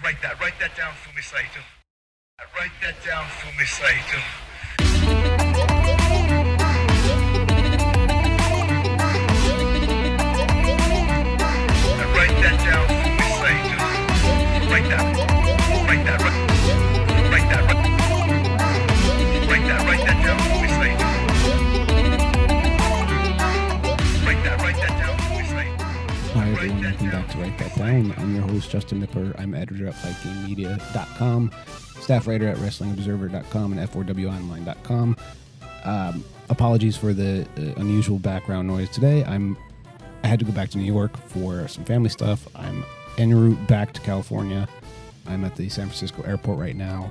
Write that, write that down for me, Saito. Write that down for me, Saito. Back to Write That Down. I'm your host Justin Knipper. I'm editor at FightGameMedia.com, staff writer at WrestlingObserver.com and F4WOnline.com. Um, apologies for the uh, unusual background noise today. I'm I had to go back to New York for some family stuff. I'm en route back to California. I'm at the San Francisco airport right now,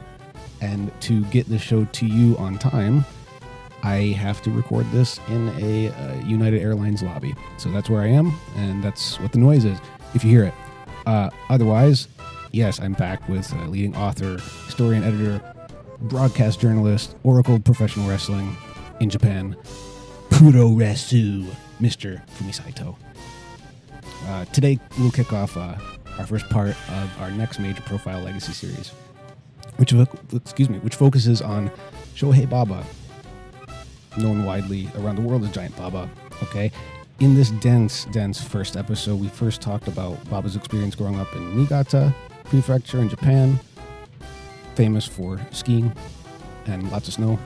and to get the show to you on time, I have to record this in a uh, United Airlines lobby. So that's where I am, and that's what the noise is, if you hear it. Uh, otherwise, yes, I'm back with uh, leading author, historian, editor, broadcast journalist, Oracle Professional Wrestling in Japan, Puro Resu, Mr. Fumi Saito. Uh, today, we'll kick off uh, our first part of our next major profile legacy series, which excuse me, which focuses on Shohei Baba, known widely around the world as Giant Baba. Okay. In this dense, dense first episode, we first talked about Baba's experience growing up in Niigata Prefecture in Japan, famous for skiing and lots of snow.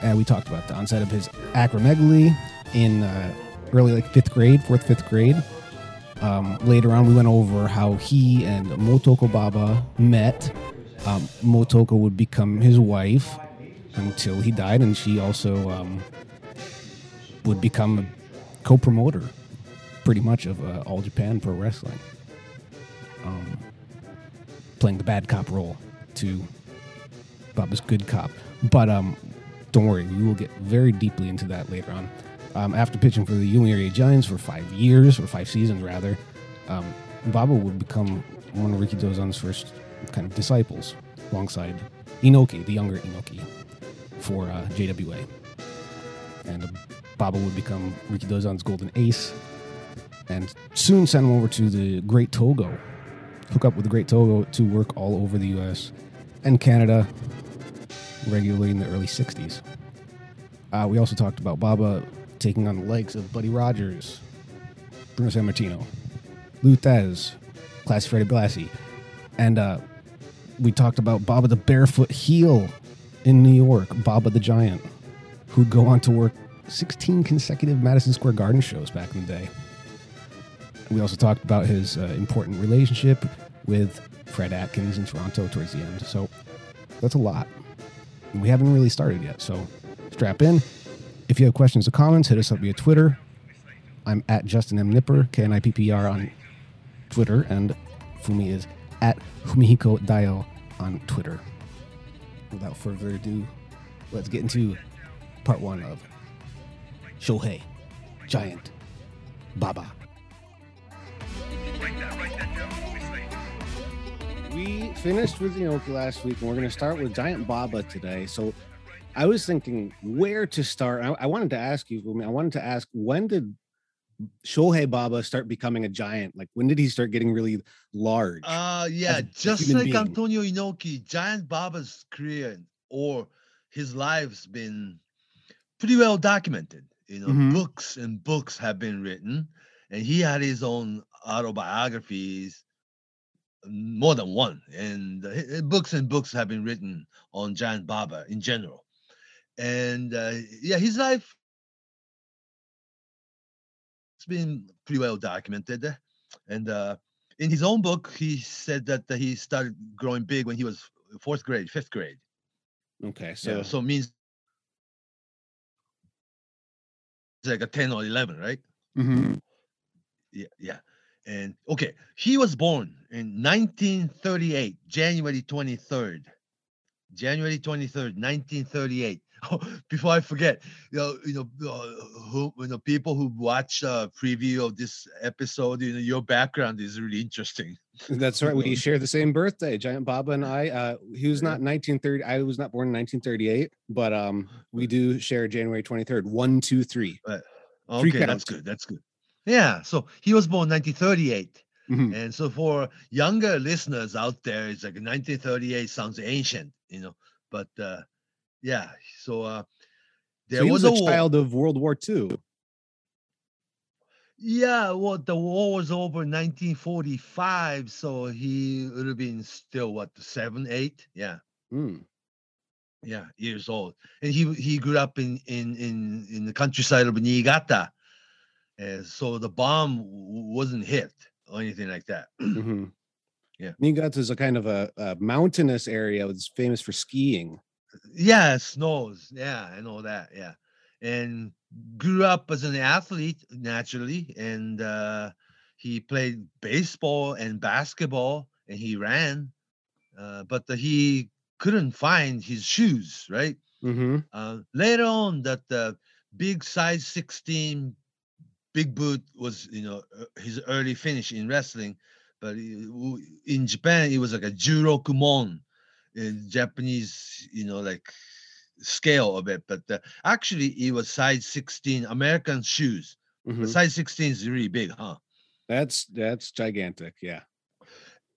And we talked about the onset of his acromegaly in uh, early, like fifth grade, fourth, fifth grade. Um, later on, we went over how he and Motoko Baba met. Um, Motoko would become his wife until he died, and she also um, would become a co-promoter, pretty much of uh, All Japan Pro Wrestling, um, playing the bad cop role to Baba's good cop. But um, don't worry, we will get very deeply into that later on. Um, after pitching for the Yomiuri Giants for five years, or five seasons rather, um, Baba would become one of Rikidozan's first kind of disciples, alongside Inoki, the younger Inoki, for uh, JWA. And uh, Baba would become Rikidozan's golden ace, and soon send him over to the Great Togo, hook up with the Great Togo to work all over the U.S. and Canada regularly in the early 60s. Uh, we also talked about Baba taking on the legs of Buddy Rogers, Bruno Sammartino, Lou Thesz, Classy Freddie Blassie, and uh, we talked about Baba the Barefoot Heel in New York, Baba the Giant, who'd go on to work 16 consecutive Madison Square Garden shows back in the day. We also talked about his uh, important relationship with Fred Atkins in Toronto towards the end. So that's a lot. We haven't really started yet, so strap in. If you have questions or comments, hit us up via Twitter. I'm at Justin M. Knipper, K N I P P R on Twitter, and Fumi is at Fumihiko Saito on Twitter. Without further ado, let's get into part one of Shohei, Giant, Baba. Write that, write that down for me, Saito. We finished with Inoki last week, and we're going to start with Giant Baba today. So I was thinking where to start. I, I wanted to ask you, I wanted to ask when did Shohei Baba start becoming a giant? Like when did he start getting really large? Uh yeah, just like being. Antonio Inoki, Giant Baba's career or his life's been pretty well documented. You know, Mhm. books and books have been written, and he had his own autobiographies, more than one, and uh, books and books have been written on Giant Baba in general. And uh, yeah, his life it's been pretty well documented. And uh, in his own book, he said that he started growing big when he was fourth grade, fifth grade. okay, So, so so means like a 10 or 11, right? Mhm. Yeah, yeah. And okay, he was born in 1938, January 23rd. January 23rd, 1938. Before I forget, you know, you know, uh, who, you know, people who watch a preview of this episode, you know, your background is really interesting. that's right. We share the same birthday, Giant Baba and I. Uh, he was not 1930. I was not born in 1938, but um, we do share January 23rd. One, two, three. Okay, Three that's good. That's good. Yeah. So he was born 1938. Mhm. And so for younger listeners out there, it's like 1938 sounds ancient, you know. But uh, yeah, so uh, there so was, was, a, war. child of World War II. Yeah, well, the war was over in 1945, so he would have been still what seven, eight, yeah, Mm. yeah, years old. And he he grew up in in in in the countryside of Niigata, and so the bomb wasn't hit or anything like that. hmm Yeah. Niigata is a kind of a, a mountainous area. It's famous for skiing. Yeah, snows. Yeah, I know that. Yeah, and grew up as an athlete naturally, and uh, he played baseball and basketball, and he ran, uh, but uh, he couldn't find his shoes. Right hmm uh, later on, that the big size sixteen big boot was you know uh, his early finish in wrestling, but in Japan it was like a jurokumon, Japanese you know like scale of it. But uh, actually it was size sixteen American shoes. hmm size sixteen is really big, huh? That's that's gigantic. Yeah.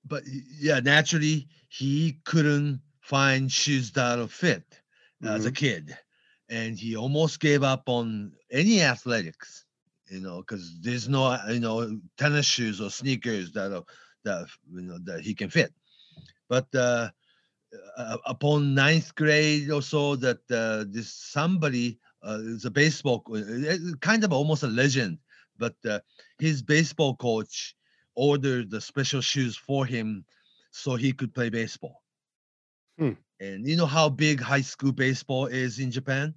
But yeah, naturally he couldn't find shoes that'll fit as a kid, and he almost gave up on any athletics. You know, because there's no you know tennis shoes or sneakers that that you know that he can fit. But uh, uh, upon ninth grade or so, that uh, this somebody uh, is a baseball uh, uh, kind of almost a legend, but uh, his baseball coach ordered the special shoes for him so he could play baseball. Hmm. And you know how big high school baseball is in Japan?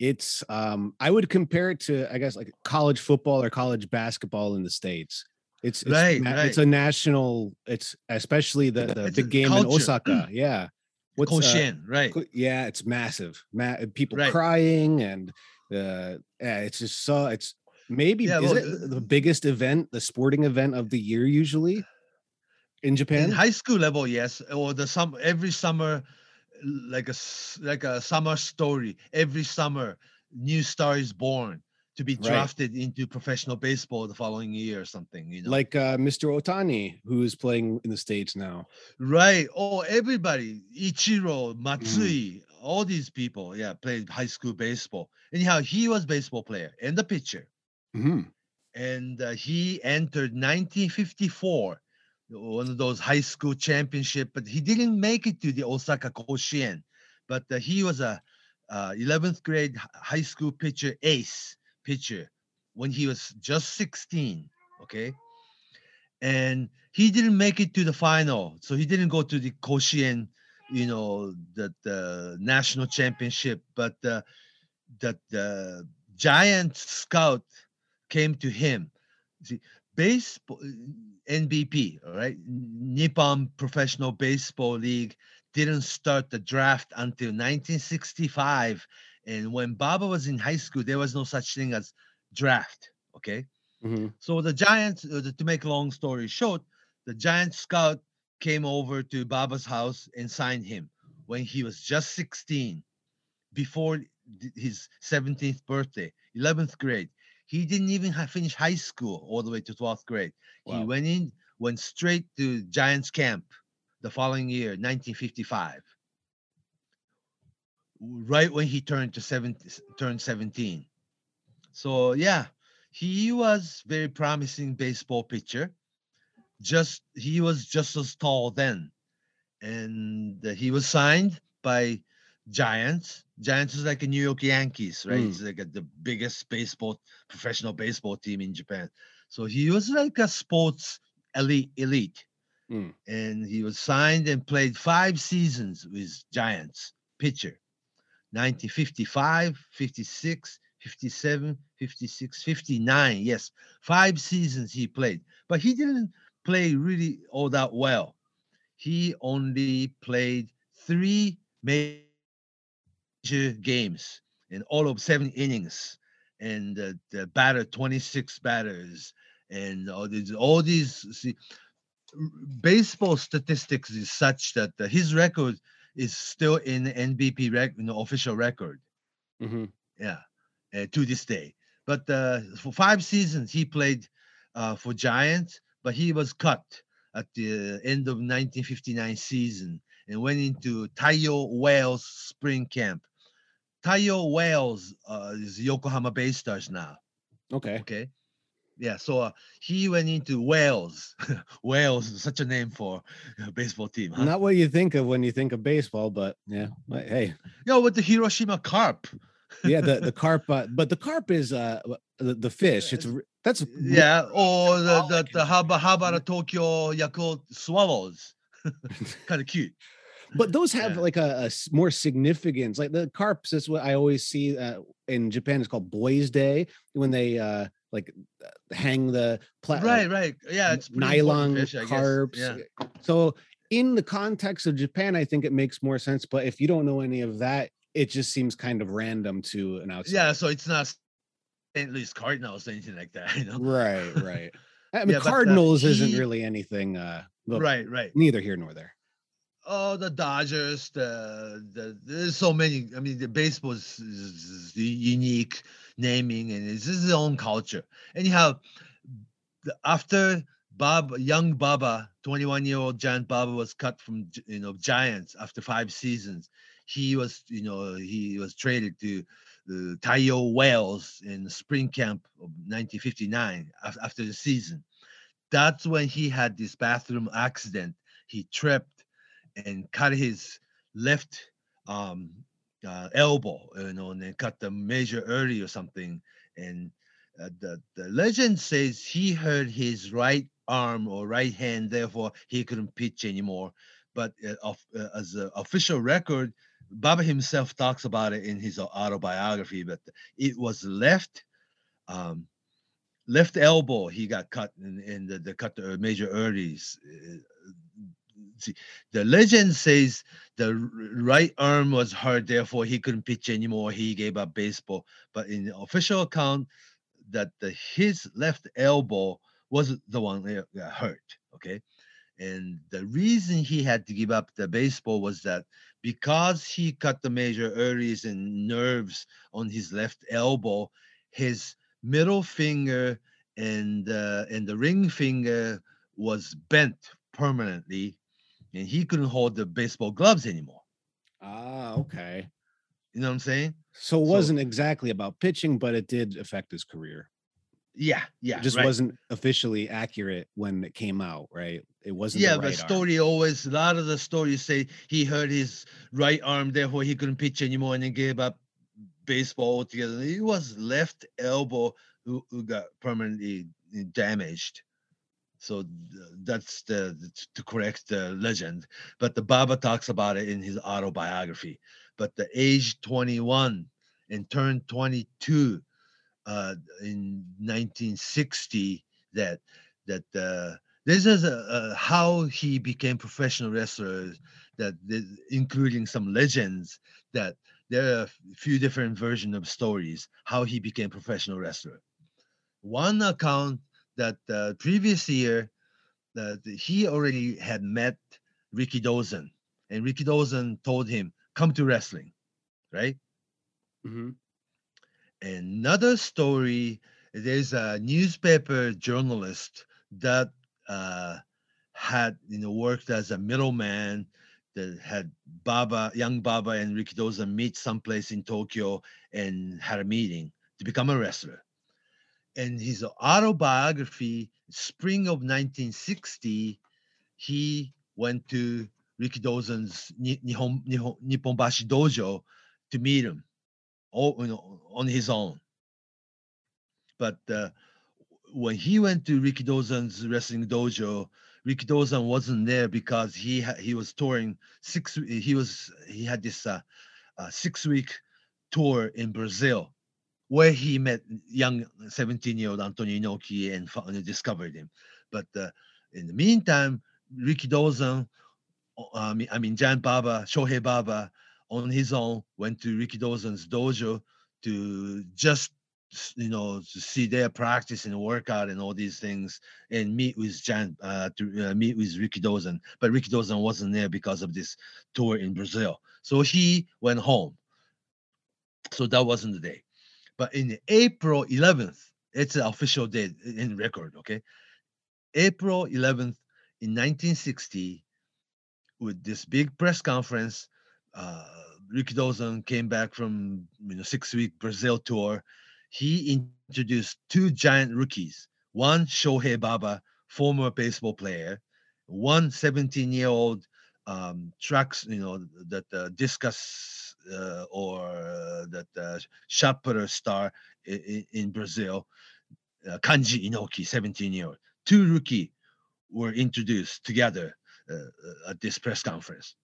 It's um I would compare it to I guess like college football or college basketball in the states. It's, it's Right, na- right. it's a national it's especially the the It's big game in. Osaka. Yeah. What's uh, Koshien, right? yeah, it's massive. Ma- people Right. crying and uh yeah, it's just so it's maybe Yeah, is well, it uh, the biggest event, the sporting event of the year usually in Japan? In high school level, yes, or the some every summer, like a like a summer story. Every summer, new star is born to be Right. drafted into professional baseball the following year or something. You know, like uh Mr. Otani who is playing in the states now. right? Oh, everybody, Ichiro, Mm. Matsui, all these people, yeah, played high school baseball. Anyhow, he was baseball player and the pitcher. Mhm. and uh, he entered 1954 one of those high school championship but he didn't make it to the osaka koshien but uh, he was a uh, 11th grade high school pitcher ace pitcher when he was just 16 okay and he didn't make it to the final so he didn't go to the koshien you know the, the national championship but uh, that the giant scout came to him. See, baseball, NBP, all right, Nippon Professional Baseball League didn't start the draft until 1965. And when Baba was in high school, there was no such thing as draft. Okay. Mhm. So the Giants, uh, to make a long story short, the Giant scout came over to Baba's house and signed him when he was just 16, before his 17th birthday, 11th grade. He didn't even finish high school all the way to 12th grade. He went in, went straight to Giants camp the following year, 1955. Right when he turned to seven, turned 17. So yeah, he was very promising baseball pitcher. Just he was just as tall then, and uh, he was signed by Giants. Giants is like a New York Yankees, right? Mm. It's like a, the biggest baseball professional baseball team in Japan. So he was like a sports elite elite, Mm. and he was signed and played five seasons with Giants pitcher. 1955, 56, 57, 56, 59. Yes, five seasons he played, but he didn't play really all that well. He only played three major games in all of seven innings, and uh, the batter 26 batters, and all these all these see, baseball statistics is such that uh, his record is still in the NBP rec, you know, official record. Mhm. Yeah, uh, to this day. But uh, for five seasons he played uh, for Giants, but he was cut at the end of 1959 season and went into Taiyo Whales spring camp. Taiyo Whales uh, is Yokohama Bay Stars now. Okay. Okay. Yeah, so uh, he went into Whales. Whales is such a name for a baseball team. Huh? Not what you think of when you think of baseball, but yeah. But hey, Yo, with the Hiroshima Carp. yeah, the the carp, uh, but the carp is uh the, the fish. It's that's Yeah, or the the, Symbolic the and- Haba Habara Tokyo Yakult Swallows. kind of cute. but those have Yeah. like a more significance. Like the carps is what I always see uh, in Japan. It's called Boys Day when they uh like uh, hang the pla- uh, Right, right. Yeah, it's nylon fish, carps. Yeah. So in the context of Japan, I think it makes more sense. But if you don't know any of that, it just seems kind of random to an outsider. Yeah, so it's not St. Louis Cardinals anything like that, you know? Right, right. I mean, Yeah, but, uh, Cardinals isn't he- really anything. Uh, Right, right. Neither here nor there. Oh, the Dodgers, the the there's so many. I mean, the baseball is, is, is unique naming, and it's its own culture. Anyhow, after Bob, young Baba, 21 year old Giant Baba was cut from you know Giants after five seasons. He was you know he was traded to the Taiyo Whales in spring camp of 1959 after the season. That's when he had this bathroom accident. He tripped and cut his left um, uh, elbow, you know, and then cut the major early or something. And uh, the the legend says he hurt his right arm or right hand, therefore he couldn't pitch anymore. But uh, of, uh, as an official record, Baba himself talks about it in his autobiography. But it was left. Um, left elbow he got cut and, and the, the cut the major arteries see, the legend says the right arm was hurt, therefore he couldn't pitch anymore. He gave up baseball. But in the official account, that the, his left elbow was the one that got hurt. Okay, and the reason he had to give up the baseball was that because he cut the major arteries and nerves on his left elbow, his middle finger and uh, and the ring finger was bent permanently and he couldn't hold the baseball gloves anymore. Ah, okay. You know what I'm saying? So it So- wasn't exactly about pitching, but it did affect his career. Yeah, yeah. it just right. wasn't officially accurate when it came out, right? It wasn't. Yeah, the the right arm. story always a lot of the stories say he hurt his right arm, therefore he couldn't pitch anymore, and then gave up baseball altogether. It was left elbow who, who got permanently damaged. So that's the to correct the legend. But the Baba talks about it in his autobiography. But the age 21 and turned 22 uh, in 1960 that that uh, this is a, a, how he became professional wrestler that th- including some legends that there are a few different versions of stories how he became professional wrestler one account that uh, previous year that he already had met rikidozan and rikidozan told him come to wrestling right Mhm. another story there's a newspaper journalist that uh, had you know worked as a middleman that had baba young baba and Rikidozan meet someplace in tokyo and had a meeting to become a wrestler in his autobiography spring of 1960 he went to rikidozan's Ni- Nihon, Nihon, nipponbashi dojo to meet him all you know, on his own. But uh, when he went to Rikidozan's wrestling dojo, Rikidozan wasn't there because he he was touring six. He was he had this uh, uh, six week tour in Brazil, where he met young seventeen year old Antonio Inoki and discovered him. But uh, in the meantime, Rikidozan, uh, I mean, I mean Jan Baba, Shohei Baba, on his own went to Rikidozan's dojo to just you know to see their practice and workout and all these things and meet with Jan uh, to uh, meet with Rikidozan. But Rikidozan wasn't there because of this tour in Brazil, so he went home. So that wasn't the day. But in April 11th, it's an official date in record. Okay, April 11th in 1960, with this big press conference, uh, Rikidozan came back from you know six week Brazil tour. He introduced two giant rookies. One Shohei Baba, former baseball player, one 17 year old um, tracks, you know, that uh, uh, or that uh, putter star in, in Brazil, uh, Kanji Inoki, 17 year old. Two rookie were introduced together uh, uh, at this press conference.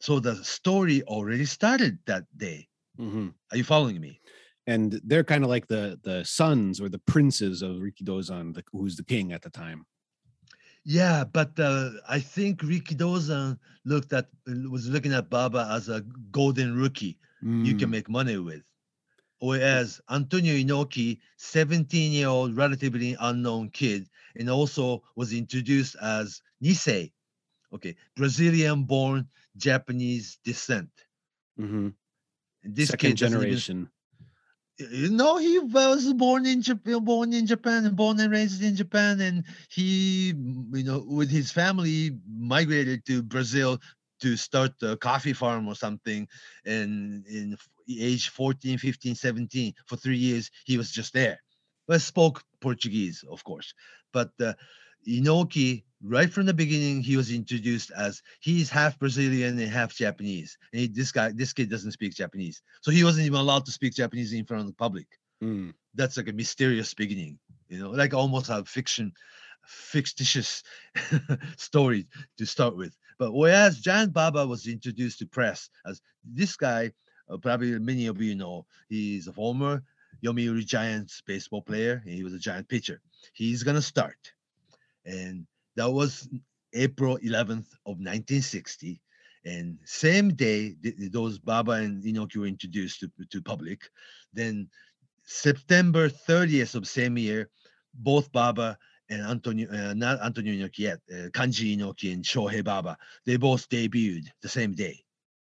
So the story already started that day. Mm-hmm. Are you following me? And they're kind of like the the sons or the princes of Rikidozan, the, who's the king at the time. Yeah, but uh, I think Rikidozan looked at was looking at Baba as a golden rookie you can Mm, make money with. Whereas Antonio Inoki, 17 year old, relatively unknown kid, and also was introduced as Nisei, okay, Brazilian born Japanese descent. mhm. This Second kid doesn't even- generation. You know he was born in Japan born in Japan and born and raised in Japan and he you know with his family migrated to Brazil to start a coffee farm or something. And in age 14 15 17 for 3 years he was just there. But spoke Portuguese of course. But uh, Inoki right from the beginning he was introduced as he's half Brazilian and half Japanese and he, this guy this kid doesn't speak Japanese. So he wasn't even allowed to speak Japanese in front of the public. Mm, that's like a mysterious beginning you know like almost a fiction fictitious story to start with. But whereas Jan Baba was introduced to press as this guy uh, probably many of you know he's a former Yomiuri Giants baseball player and he was a giant pitcher. He's gonna start. And that was April 11th of 1960 and same day th- th- those Baba and Inoki were introduced to, to public then September 30th of same year, both Baba and Antonio, uh, not Antonio Inoki yet, uh, Kanji Inoki and Shohei Baba, they both debuted the same day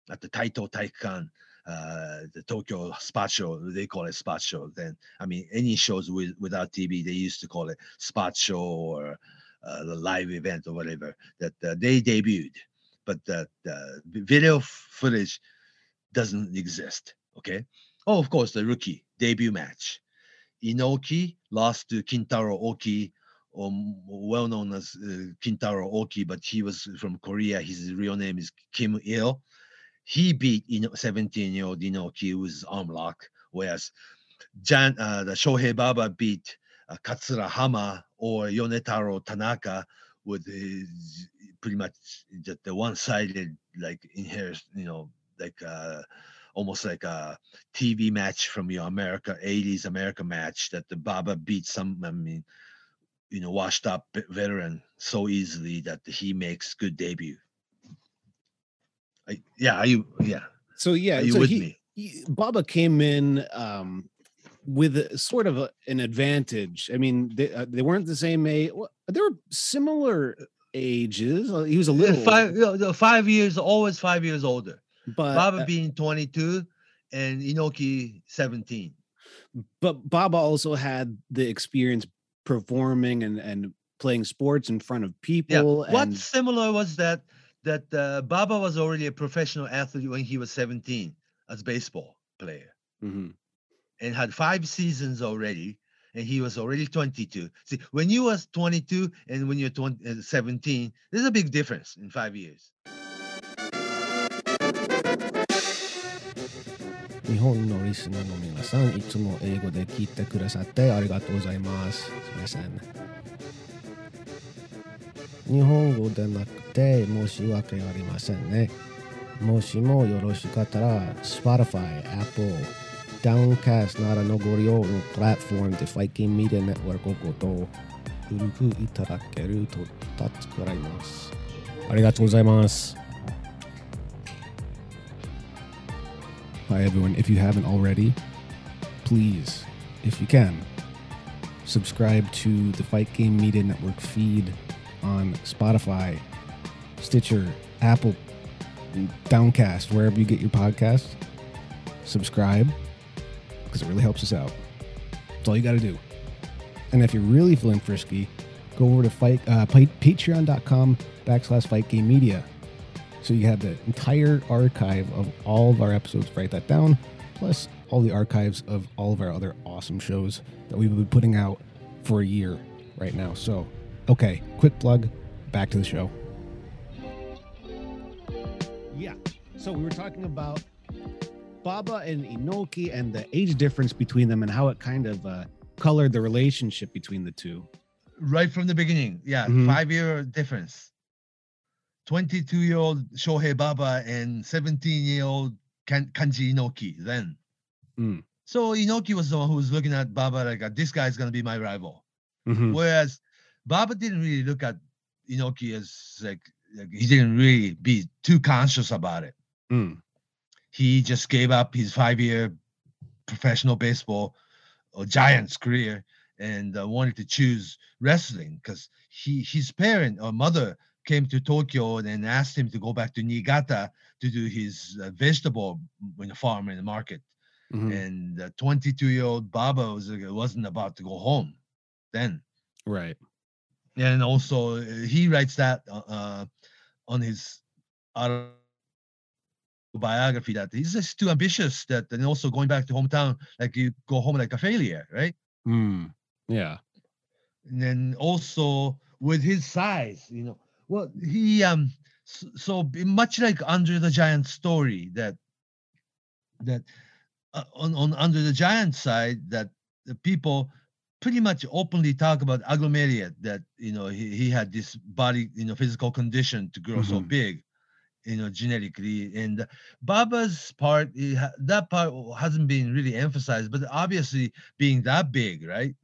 at the Taito Taikan, uh, the Tokyo Spot Show. They call it Spot Show. Then, I mean, any shows with, without TV, they used to call it Spot Show or the live event or whatever. That uh, they debuted, but that uh, video footage doesn't exist. Okay. Oh, of course, the rookie debut match. Inoki lost to Kintaro Oki, well known as uh, Kintaro Oki, but he was from Korea. His real name is Kim Il. He beat 17 year old Inoki with arm lock, whereas Jan, uh, the Shohei Baba beat uh, Katsura Hama or Yonetaro Tanaka with his pretty much just the one sided, like inherent, you know, like uh, almost like a TV match from your America 80s America match that the Baba beat some I mean you know washed up veteran so easily that he makes good debut. I, yeah, are you yeah, So yeah, are you so with he, me? he- Baba came in um, with a, sort of a, an advantage. I mean, they, uh, they weren't the same age. Well, they were similar ages. Uh, He was a little, five five years always five years older. but Baba uh, being 22 and Inoki 17. but Baba also had the experience performing and and playing sports in front of Yeah. people. What's and similar was that that uh, Baba was already a professional athlete when he was 17 as baseball player Mhm and had five seasons already and he was already 22 see when you was 22 and when you're 20, uh, 17 there's a big difference in five years 日本のリスナーの皆さん、いつも英語で聞いてくださってありがとうございます。すみません。日本語でなくて申し訳ありませんね。もしもよろしかったら、Spotify、Apple、 Downcast などのご利用のプラットフォームで Fight Game Media Network をごと古くいただけると助かります。ありがとうございます。 Hi, everyone. If you haven't already, please, if you can, subscribe to the Fight Game Media Network feed on Spotify, Stitcher, Apple, Downcast, wherever you get your podcasts. Subscribe because it really helps us out. That's all you got to do. And if you're really feeling frisky, go over to fight uh, patreon.com backslash fight game media. So you have the entire archive of all of our episodes. Write that down, plus all the archives of all of our other awesome shows that we've been putting out for a year right now. So, okay, quick plug. Back to the show. Yeah. So we were talking about Baba and Inoki and the age difference between them and how it kind of uh, colored the relationship between the two. right from the beginning. Yeah, Mhm. five year difference. 22 year old Shohei Baba and 17 year old kan- Kanji Inoki then. Mm. So Inoki was the one who was looking at Baba like, uh, this guy's going to be my rival. Mhm. Whereas Baba didn't really look at Inoki as like, like he didn't really be too conscious about it. Mm. He just gave up his five year professional baseball or Giants career and uh, wanted to choose wrestling because he his parent or mother came to Tokyo and asked him to go back to Niigata to do his uh, vegetable in the farm in the market. Mhm. And the 22 year old Baba was uh, wasn't about to go home then. Right. And also, uh, he writes that uh, uh, on his autobiography that he's just too ambitious. That and also going back to hometown, like you go home like a failure, right? Mm. Yeah. And then also with his size, you know, well, he um, s- so much like Andre the Giant story that that uh, on on Andre the Giant side that the people pretty much openly talk about acromegaly that you know he, he had this body you know physical condition to grow so Mhm. big you know genetically and baba's part that part hasn't been really emphasized but obviously being that big right?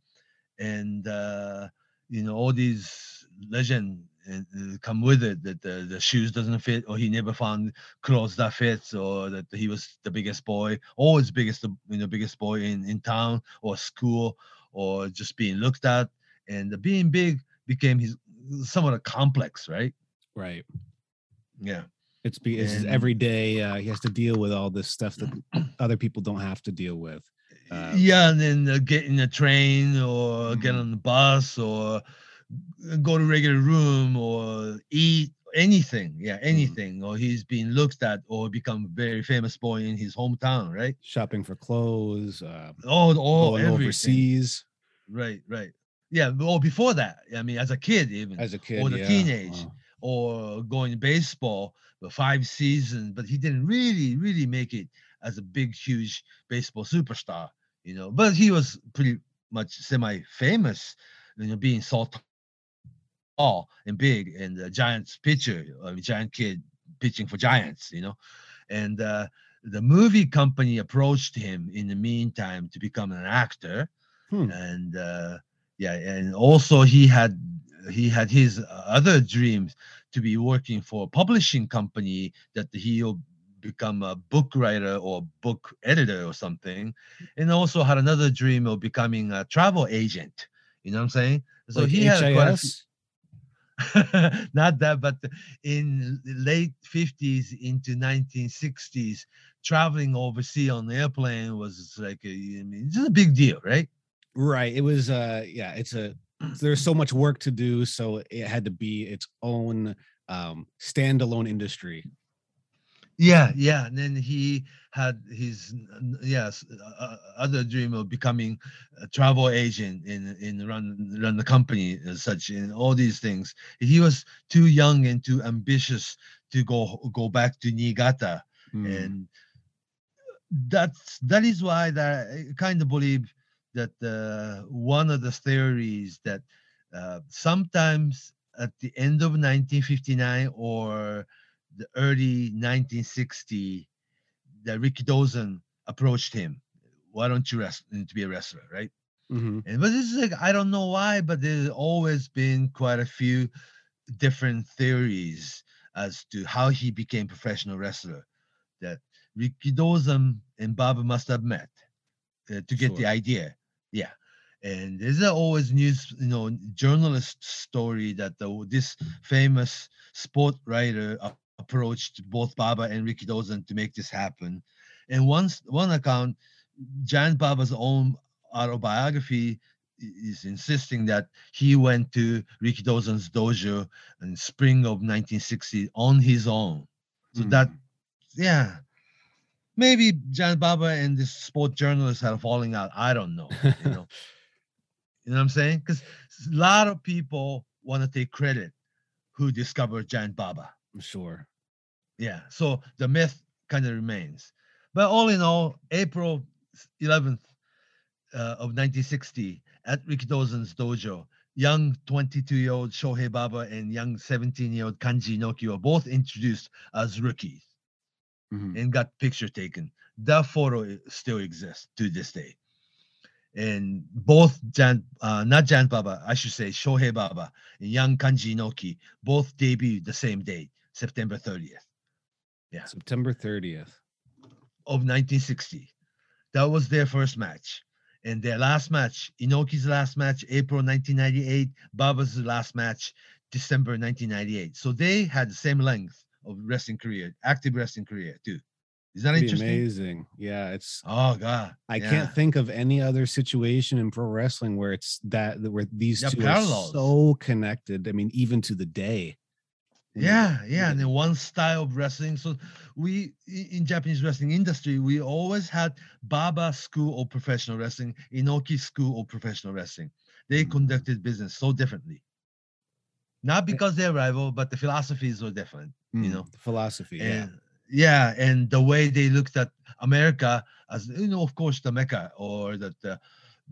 And uh you know all these legend uh, come with it that the, the shoes doesn't fit or he never found clothes that fits or that he was the biggest boy always biggest you know biggest boy in in town or school or just being looked at. And the being big became his somewhat a complex right? Right. yeah It's be it's And- every day uh, he has to deal with all this stuff that other people don't have to deal with. Uh, yeah and then uh, get in a train or get Mhm. on the bus or go to regular room or eat anything yeah Mm-hmm. anything or he's being looked at or become very famous boy in his hometown right Shopping for clothes, uh, oh all going everything. overseas right right yeah or before that i mean as a kid even as a kid. or the yeah. teenage Wow. or going to baseball five seasons, but he didn't really, really make it as a big, huge baseball superstar, you know. But he was pretty much semi-famous, you know, being so tall and big, and the Giants pitcher, a giant kid pitching for Giants, you know. And uh, the movie company approached him in the meantime to become an actor, Hmm. and uh, yeah, and also he had he had his other dreams to be working for a publishing company that he'll become a book writer or book editor or something and also had another dream of becoming a travel agent you know what i'm saying so Like he had quite HIS? not that but in late 50s into 1960s traveling overseas on the airplane was like a, I mean, it's a big deal right Right. It was uh yeah, it's a there's so much work to do, so it had to be its own um standalone industry. Yeah, yeah. And then he had his yes uh, uh, other dream of becoming a travel agent in in run run the company as such and all these things. He was too young and too ambitious to go go back to Niigata, Mm. and that's that is why that I kind of believe that uh, one of the theories that uh, sometimes at the end of 1959 or the early 1960 that Rikidozan approached him. Why don't you wrest- to be a wrestler, right? Mhm. And but this is like I don't know why, but there's always been quite a few different theories as to how he became professional wrestler. That Rikidozan and Baba must have met uh, to get the idea. Yeah. And there's always news, you know, journalist story that the, this famous sport writer approached both Baba and Rikidozan to make this happen. And once one account, Jan Baba's own autobiography, is insisting that he went to Rikidozan's dojo in spring of 1960 on his own. So that, Mm. yeah, maybe Jan Baba and this sport journalist had a falling out. I don't know. You know, you know what I'm saying? Because a lot of people want to take credit who discovered Jan Baba. I'm sure. Yeah. So the myth kind of remains. But all in all, April 11th uh, of 1960 at Rikidozan's dojo, young 22-year-old Shohei Baba and young 17-year-old Kanji Inoki were both introduced as rookies Mhm. and got picture taken. That photo still exists to this day. And both Jan, uh, not Jan Baba, I should say Shohei Baba and young Kanji Inoki both debuted the same day, September 30th. Yeah. September 30th. of 1960. That was their first match. And their last match, Inoki's last match, April 1998, Baba's last match, December 1998. So they had the same length of wrestling career, active wrestling career too. Is that interesting? amazing. Yeah, it's Oh God. I yeah. can't think of any other situation in pro wrestling where it's that where these Yeah, two parallels. are so connected. I mean, even to the day. know, Yeah, yeah, and then one style of wrestling. So we in Japanese wrestling industry, we always had Baba school of professional wrestling, Inoki school of professional wrestling. They Mm. conducted business so differently. Not because they're rival, but the philosophies were different. mm, know, philosophy. Yeah. And yeah, and the way they looked at America as you know, of course, the Mecca or that uh,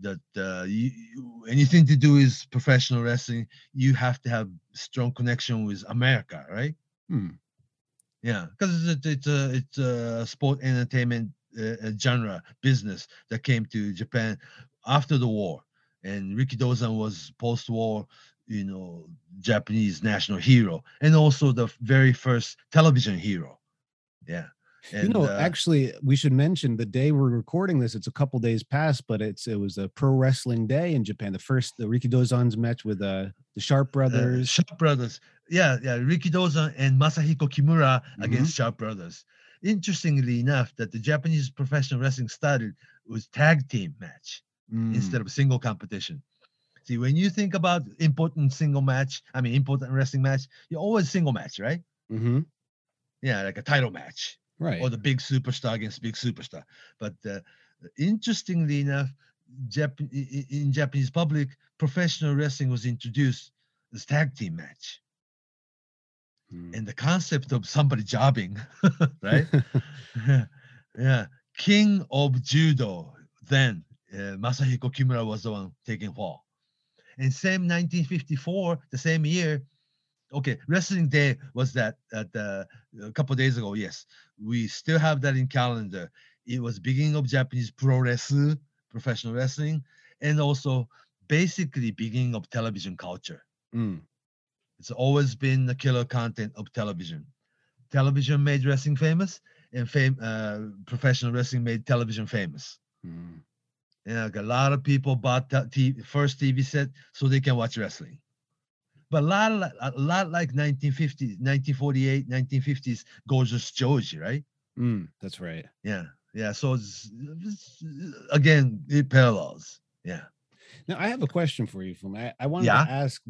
that uh, you, you- anything to do is professional wrestling, you have to have strong connection with America, right? Hmm. Yeah, because it's a, it's a it's a sport entertainment uh, uh, genre business that came to Japan after the war, and Ricky Rikidozan was post-war, you know, Japanese national hero, and also the very first television hero. Yeah, and, you know, uh, actually, we should mention the day we're recording this. It's a couple days past, but it's it was a pro wrestling day in Japan. The first the Rikidozan's match with uh, the Sharp uh, Brothers. Sharp Brothers. Yeah, yeah, Rikidozan and Masahiko Kimura Mm-hmm. against Sharp Brothers. Interestingly enough, that the Japanese professional wrestling started was tag team match. Mm, instead of single competition. See, when you think about important single match, I mean important wrestling match, you always single match, right? mhm, Yeah, like a title match right. or the big superstar against big superstar. But uh, interestingly enough, Jap- in Japanese public, professional wrestling was introduced as tag team match, Mm. and the concept of somebody jobbing, right? yeah, king of judo. Then uh, Masahiko Kimura was the one taking fall. And same 1954, the same year. Okay, Wrestling Day was that at the, a couple days ago. Yes, we still have that in calendar. It was beginning of Japanese pro wrestling, professional wrestling, and also basically beginning of television culture. Mm, It's always been the killer content of television. Television made wrestling famous, and fame, uh, professional wrestling made television famous. mm. And like a lot of people bought the TV, first TV set so they can watch wrestling. But a lot, of, a lot like 1950s, 1948, 1950s, Gorgeous Joji, right? Mm, that's right. Yeah, yeah. So it's, it's- again, it parallels. Yeah. Now I have a question for you, from I, I wanted Yeah. to ask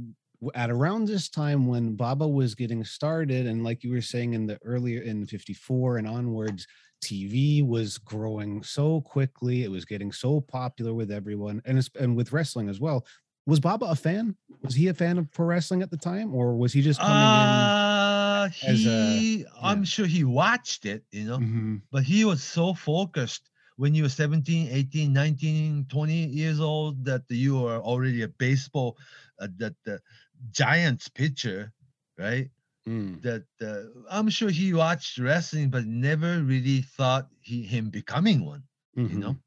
at around this time when Baba was getting started, and like you were saying in the earlier in 54 and onwards, TV was growing so quickly, it was getting so popular with everyone, and and with wrestling as well. Was Baba a fan? Was he a fan of pro wrestling at the time, or was he just coming Uh, as a- he, I'm sure he watched it, you know, in? Mhm. but he was so focused when you were 17 18 19 20 years old that you were already a baseball uh, that the giants pitcher right Mm, that uh, i'm sure he watched wrestling but never really thought he him becoming one you know? Mhm,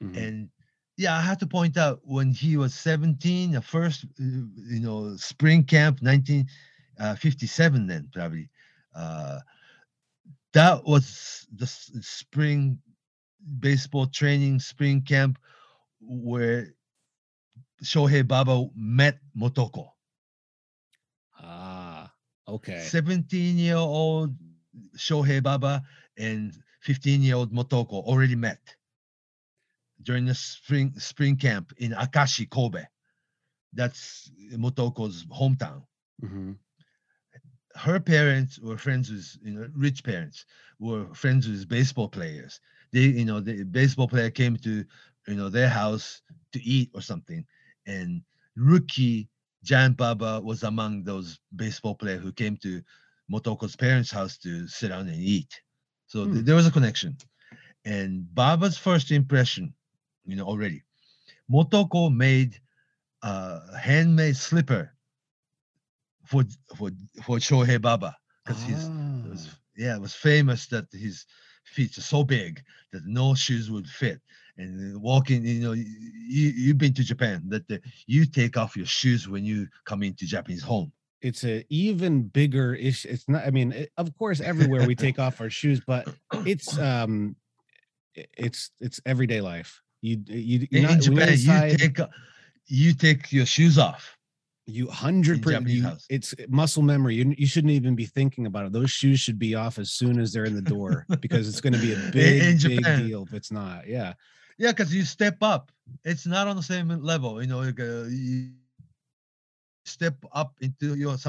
mhm. and yeah i have to point out when he was 17 the first uh, you know spring camp 1957 then probably uh that was the spring baseball training spring camp where shohei baba met motoko okay. 17 year old shohei baba and 15 year old motoko already met during the spring spring camp in Akashi, Kobe. That's Motoko's hometown. hmm Her parents were friends with you know rich parents were friends with baseball players. They you know the baseball player came to you know their house to eat or something, and rookie Jan Baba was among those baseball players who came to Motoko's parents' house to sit down and eat. So th- Hmm. there was a connection. And Baba's first impression, you know, already, Motoko made a handmade slipper for for for Shohei Baba because he's was, Ah. yeah, it was famous that his feet are so big that no shoes would fit. And walking, you know, you, you've been to Japan, that the, you take off your shoes when you come into Japanese home. it's a even bigger issue. It's not. I mean, it, of course, everywhere we take off our shoes, but it's um, it's it's everyday life. You you you're In, not, in when you're Japan, inside, you take you take your shoes off. you hundred percent. Japanese You, house. it's muscle memory. You you shouldn't even be thinking about it. Those shoes should be off as soon as they're in the door because it's going to be a big big deal if it's not. Yeah. Yeah, because you step up. It's not on the same level. You know, like, uh, you step up into your somebody's house.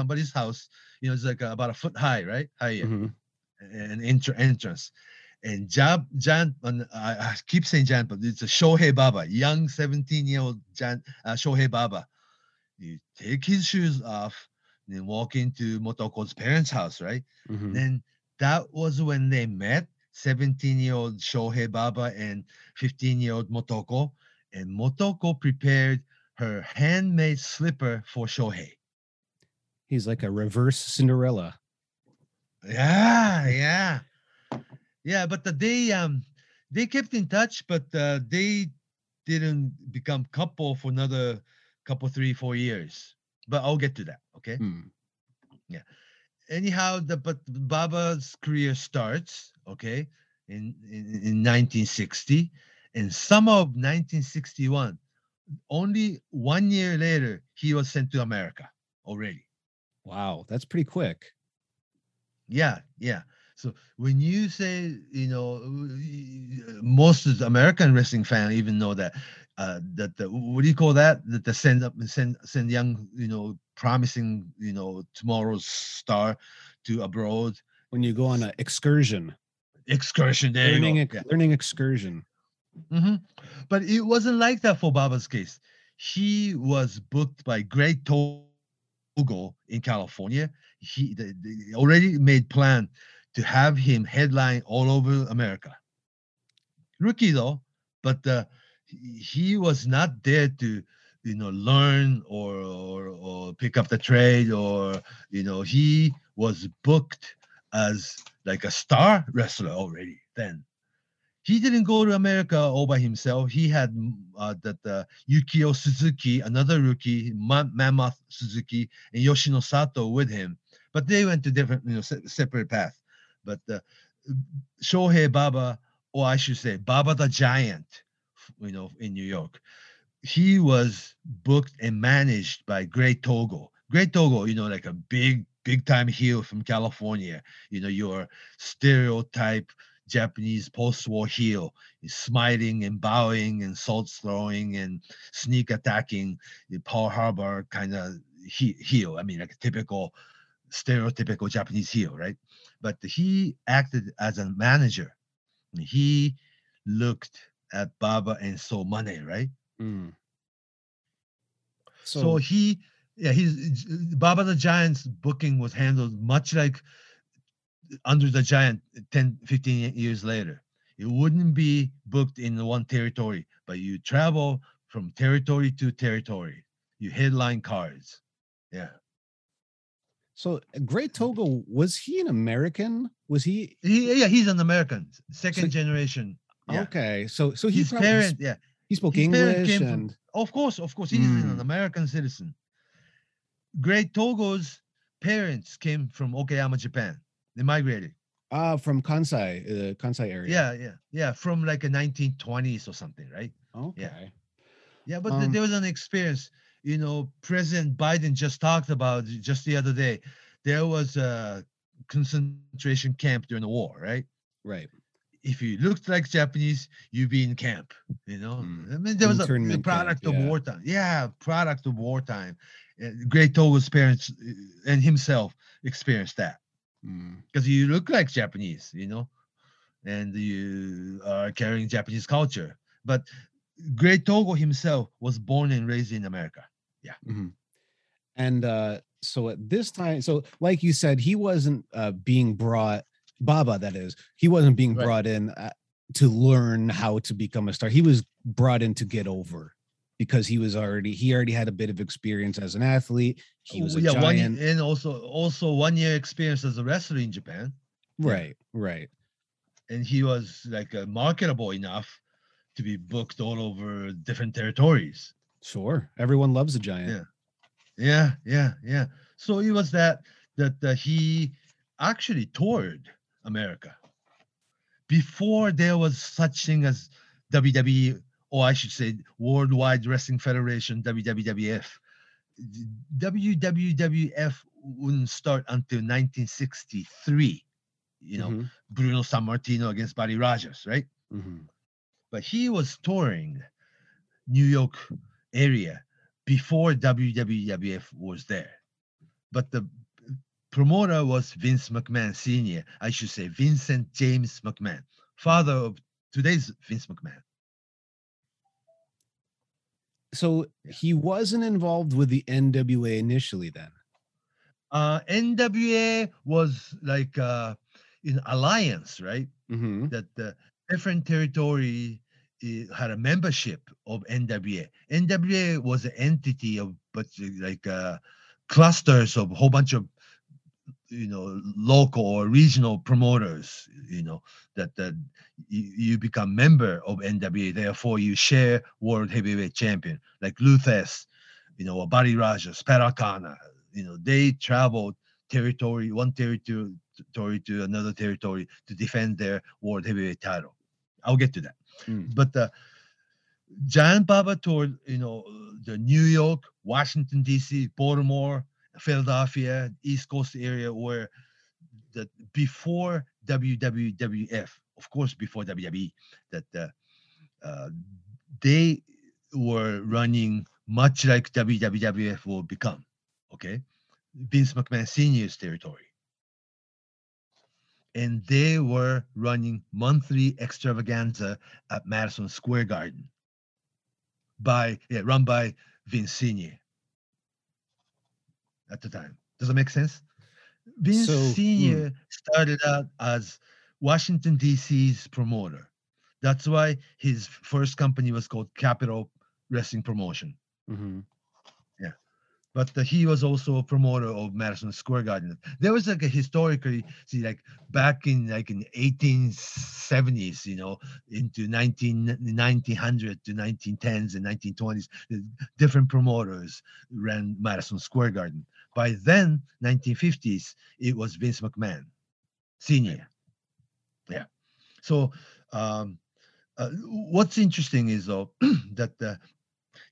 You know, it's like uh, about a foot high, right? High. Mhm. an enter- entrance. And Jab Jan, and I, keep saying Jan, but it's a Shohei Baba, young 17 year old Jan uh, Shohei Baba. You take his shoes off, then walk into Motoko's parents' house, right? Mhm. Then that was when they met 17 year old Shohei Baba and 15 year old Motoko. And Motoko prepared her handmade slipper for Shohei. He's like a reverse Cinderella. Yeah, yeah, yeah. But the, they um they kept in touch, but uh, they didn't become couple for another couple, three, four years. But I'll get to that. Okay. Hmm. Anyhow, the but Baba's career starts. Okay, in in, in 1960, and summer of 1961. Only one year later, he was sent to America already. Wow, that's pretty quick. Yeah, yeah. So when you say, you know, most of the American wrestling fan even know that uh that the what do you call that? That the send up send send young, you know, promising, you know, tomorrow's star to abroad When you go on an excursion, excursion. There learning ex- learning excursion. hmm But it wasn't like that for Baba's case. He was booked by Great Togo in California. He they, they already made plan to have him headline all over America. Rookie though, but uh, he was not there to you know learn or, or or pick up the trade or you know he was booked as like a star wrestler already then he didn't go to America all by himself. He had uh, that uh, Yukio Suzuki, another rookie, Ma- Mammoth Suzuki, and Yoshino Sato with him, but they went to different, you know, se- separate paths. But uh, Shohei Baba, or I should say Baba the Giant, you know, in New York, he was booked and managed by Great Togo. Great Togo, you know, like a big, big time heel from California. You know, your stereotype Japanese post-war heel, smiling and bowing and salt throwing and sneak attacking, the Pearl Harbor kind of he- heel. I mean, like a typical, stereotypical Japanese heel, right? But he acted as a manager. He looked at Baba and saw money, right? Mm. So, So, he, yeah, he's Baba the Giant's booking was handled much like Andre the Giant 10, 15 years later. It wouldn't be booked in one territory, but you travel from territory to territory. You headline cards. Yeah. so Great Togo was he an American? Was he He, yeah, he's an American, second So- generation. Yeah. okay? So so he His probably parent, sp- yeah. He spoke his English came from- and Of course, of course, he's an Mm. American citizen. Great Togo's parents came from Okayama, Japan. They migrated. uh from Kansai, uh, Kansai area. Yeah, yeah, yeah, from like a 1920s or something, right? Okay. Yeah, but Um, there was an experience. You know, President Biden just talked about just the other day. There was a concentration camp during the war, right? Right. If you looked like Japanese, you'd be in camp. You know, Mm. I mean, there was a, a product camp, of yeah. wartime. Yeah, product of wartime. Uh, Great Togo's parents uh, and himself experienced that Mm. because you look like Japanese, you know, and you are carrying Japanese culture. But Great Togo himself was born and raised in America. Mhm. And uh, so at this time, so like you said, he wasn't uh, being brought, Baba, that is, he wasn't being Right. brought in uh, to learn how to become a star. He was brought in to get over because he was already, he already had a bit of experience as an athlete. He was a yeah, one giant. year, and also also one year experience as a wrestler in Japan. yeah. Right, right. and he was like uh, marketable enough to be booked all over different territories. Sure. Everyone loves a giant. Yeah. Yeah, yeah, yeah. So it was that that uh, he actually toured America before there was such thing as WWE, or I should say, Worldwide Wrestling Federation (WWF). WWF wouldn't start until 1963. You know, Mhm, Bruno Sammartino against Buddy Rogers, right? mhm. But he was touring New York area before WWF was there. But the promoter was Vince McMahon Sr., I should say Vincent James McMahon, father of today's Vince McMahon. So he wasn't involved with the NWA initially then. Uh, NWA was like uh, in alliance, right? Mhm, that the different territory eh, had a membership of NWA. NWA was an entity of but like uh, clusters of a whole bunch of you know local or regional promoters. You know that that you, you become member of NWA. Therefore, you share world heavyweight champion like Lou Thesz, you know, or Buddy Rogers, Pat O'Connor. You know, they traveled territory, one territory to another territory to defend their world heavyweight title. I'll get to that. Mm. But the Giant Baba toured, you know, the New York, Washington D.C., Baltimore, Philadelphia, East Coast area, where that before WWF, of course, before WWE, that uh, uh, they were running much like WWF will become. Okay, Vince McMahon Senior's territory and they were running monthly extravaganza at Madison Square Garden by yeah, run by Vince Senior at the time. Does that make sense? Vince So, mm. Senior started out as Washington D.C.'s promoter. That's why his first company was called Capital Wrestling Promotion mhm. but uh, he was also a promoter of Madison Square Garden. There was like a historically, see, like back in like in 1870s, you know, into 19, 1900 to 1910s and 1920s, different promoters ran Madison Square Garden. By then, 1950s, it was Vince McMahon, senior. Yeah. So, um, uh, what's interesting is though that uh,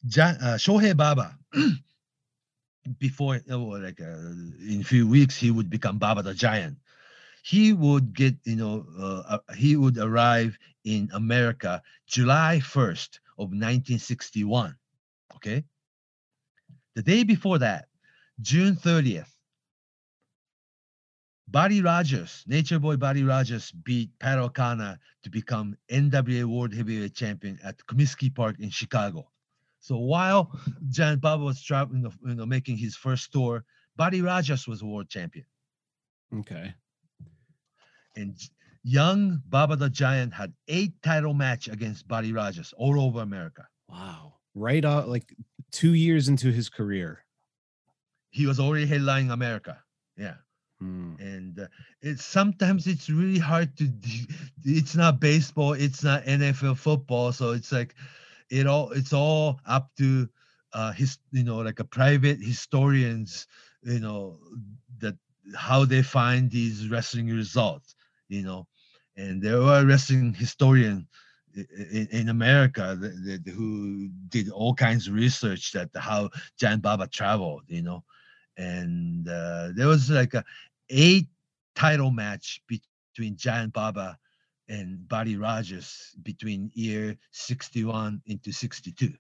ja- uh, Shohei Baba before uh, like uh, in a few weeks he would become Baba the Giant. He would get you know uh, he would arrive in America July 1st of 1961. Okay. The day before that, June 30th, Buddy Rogers, Nature Boy Buddy Rogers beat Pat O'Connor to become NWA World Heavyweight Champion at Comiskey Park in Chicago. So while Giant Baba was traveling, you know, making his first tour, Buddy Rogers was world champion, Okay. and young Baba the Giant had eight title match against Buddy Rogers all over America. Wow. Right out like two years into his career. He was already headlining America. Yeah, Hmm. and uh, it's sometimes it's really hard to. It's not baseball. It's not NFL football. So it's like, it all. It's all up to, uh, his you know like a private historians. You know that how they find these wrestling results. You know, and there were wrestling historian i- i- in America that, that, who did all kinds of research that how Giant Baba traveled. You know, and uh, there was like a eight title match between Giant Baba and Buddy Rogers between year 61 into 62.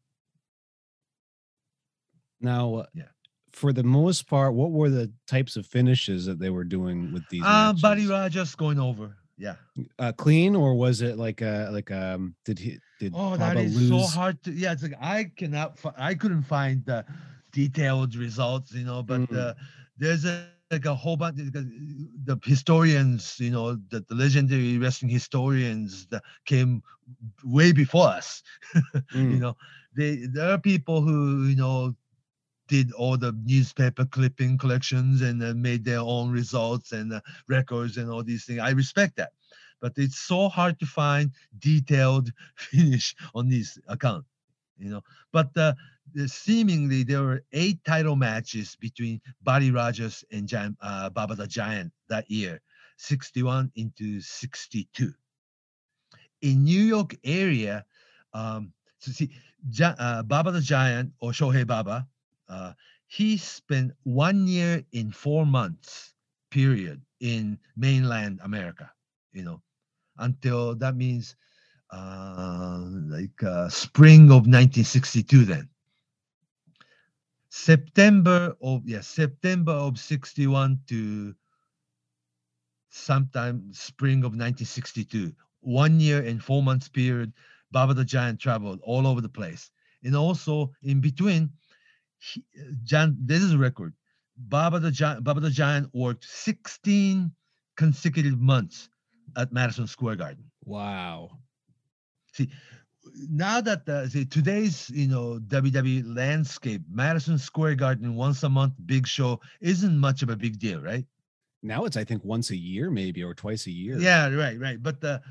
Now, uh, Yeah. for the most part, what were the types of finishes that they were doing with these? Uh, Buddy? Rogers going over. Yeah. uh, clean, or was it like a like um? Did he did Oh, that Baba is lose? so hard to. Yeah, it's like I cannot. I couldn't find the detailed results, you know. But Mm. uh, there's a like a whole bunch. because The historians, you know, the, the legendary wrestling historians that came way before us. Mm. You know, they there are people who you know did all the newspaper clipping collections and uh, made their own results and uh, records and all these things. I respect that, but it's so hard to find detailed finish on this account, you know. But uh, seemingly there were eight title matches between Buddy Rogers and uh, Baba the Giant that year, 61 into 62. In New York area, um, so see, uh, Baba the Giant or Shohei Baba, uh, he spent one year in four months period in mainland America, you know, until that means uh, like uh, spring of 1962 then. September of yeah September of 61 to sometime spring of 1962 one year and four months period Baba the Giant traveled all over the place. And also in between he, Jan, this is a record. Baba the Giant Baba the Giant worked 16 consecutive months at Madison Square Garden. Wow. Now that the, see, today's you know WWE landscape, Madison Square Garden once a month big show isn't much of a big deal, right? Now it's I think once a year maybe or twice a year. Yeah, right, right. But the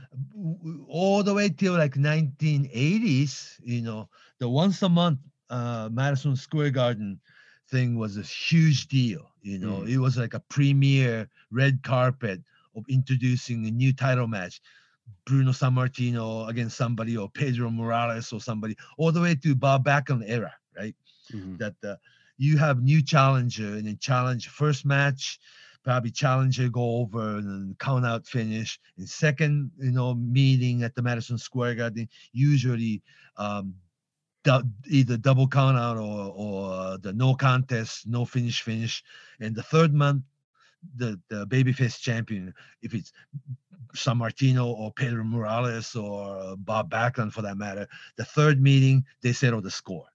all the way till like 1980s, you know, the once a month uh, Madison Square Garden thing was a huge deal. You know, Mm. it was like a premiere red carpet of introducing a new title match. Bruno Sammartino against somebody or Pedro Morales or somebody, all the way to Bob Backlund era, right? Mhm. that uh, you have new challenger and then challenge first match probably challenger go over and then count out finish and second you know meeting at the madison square garden usually um dou- either double count out or or uh, the no contest no finish finish and the third month the the babyface champion if it's Sammartino or Pedro Morales or uh, Bob Backlund for that matter the third meeting they settle the score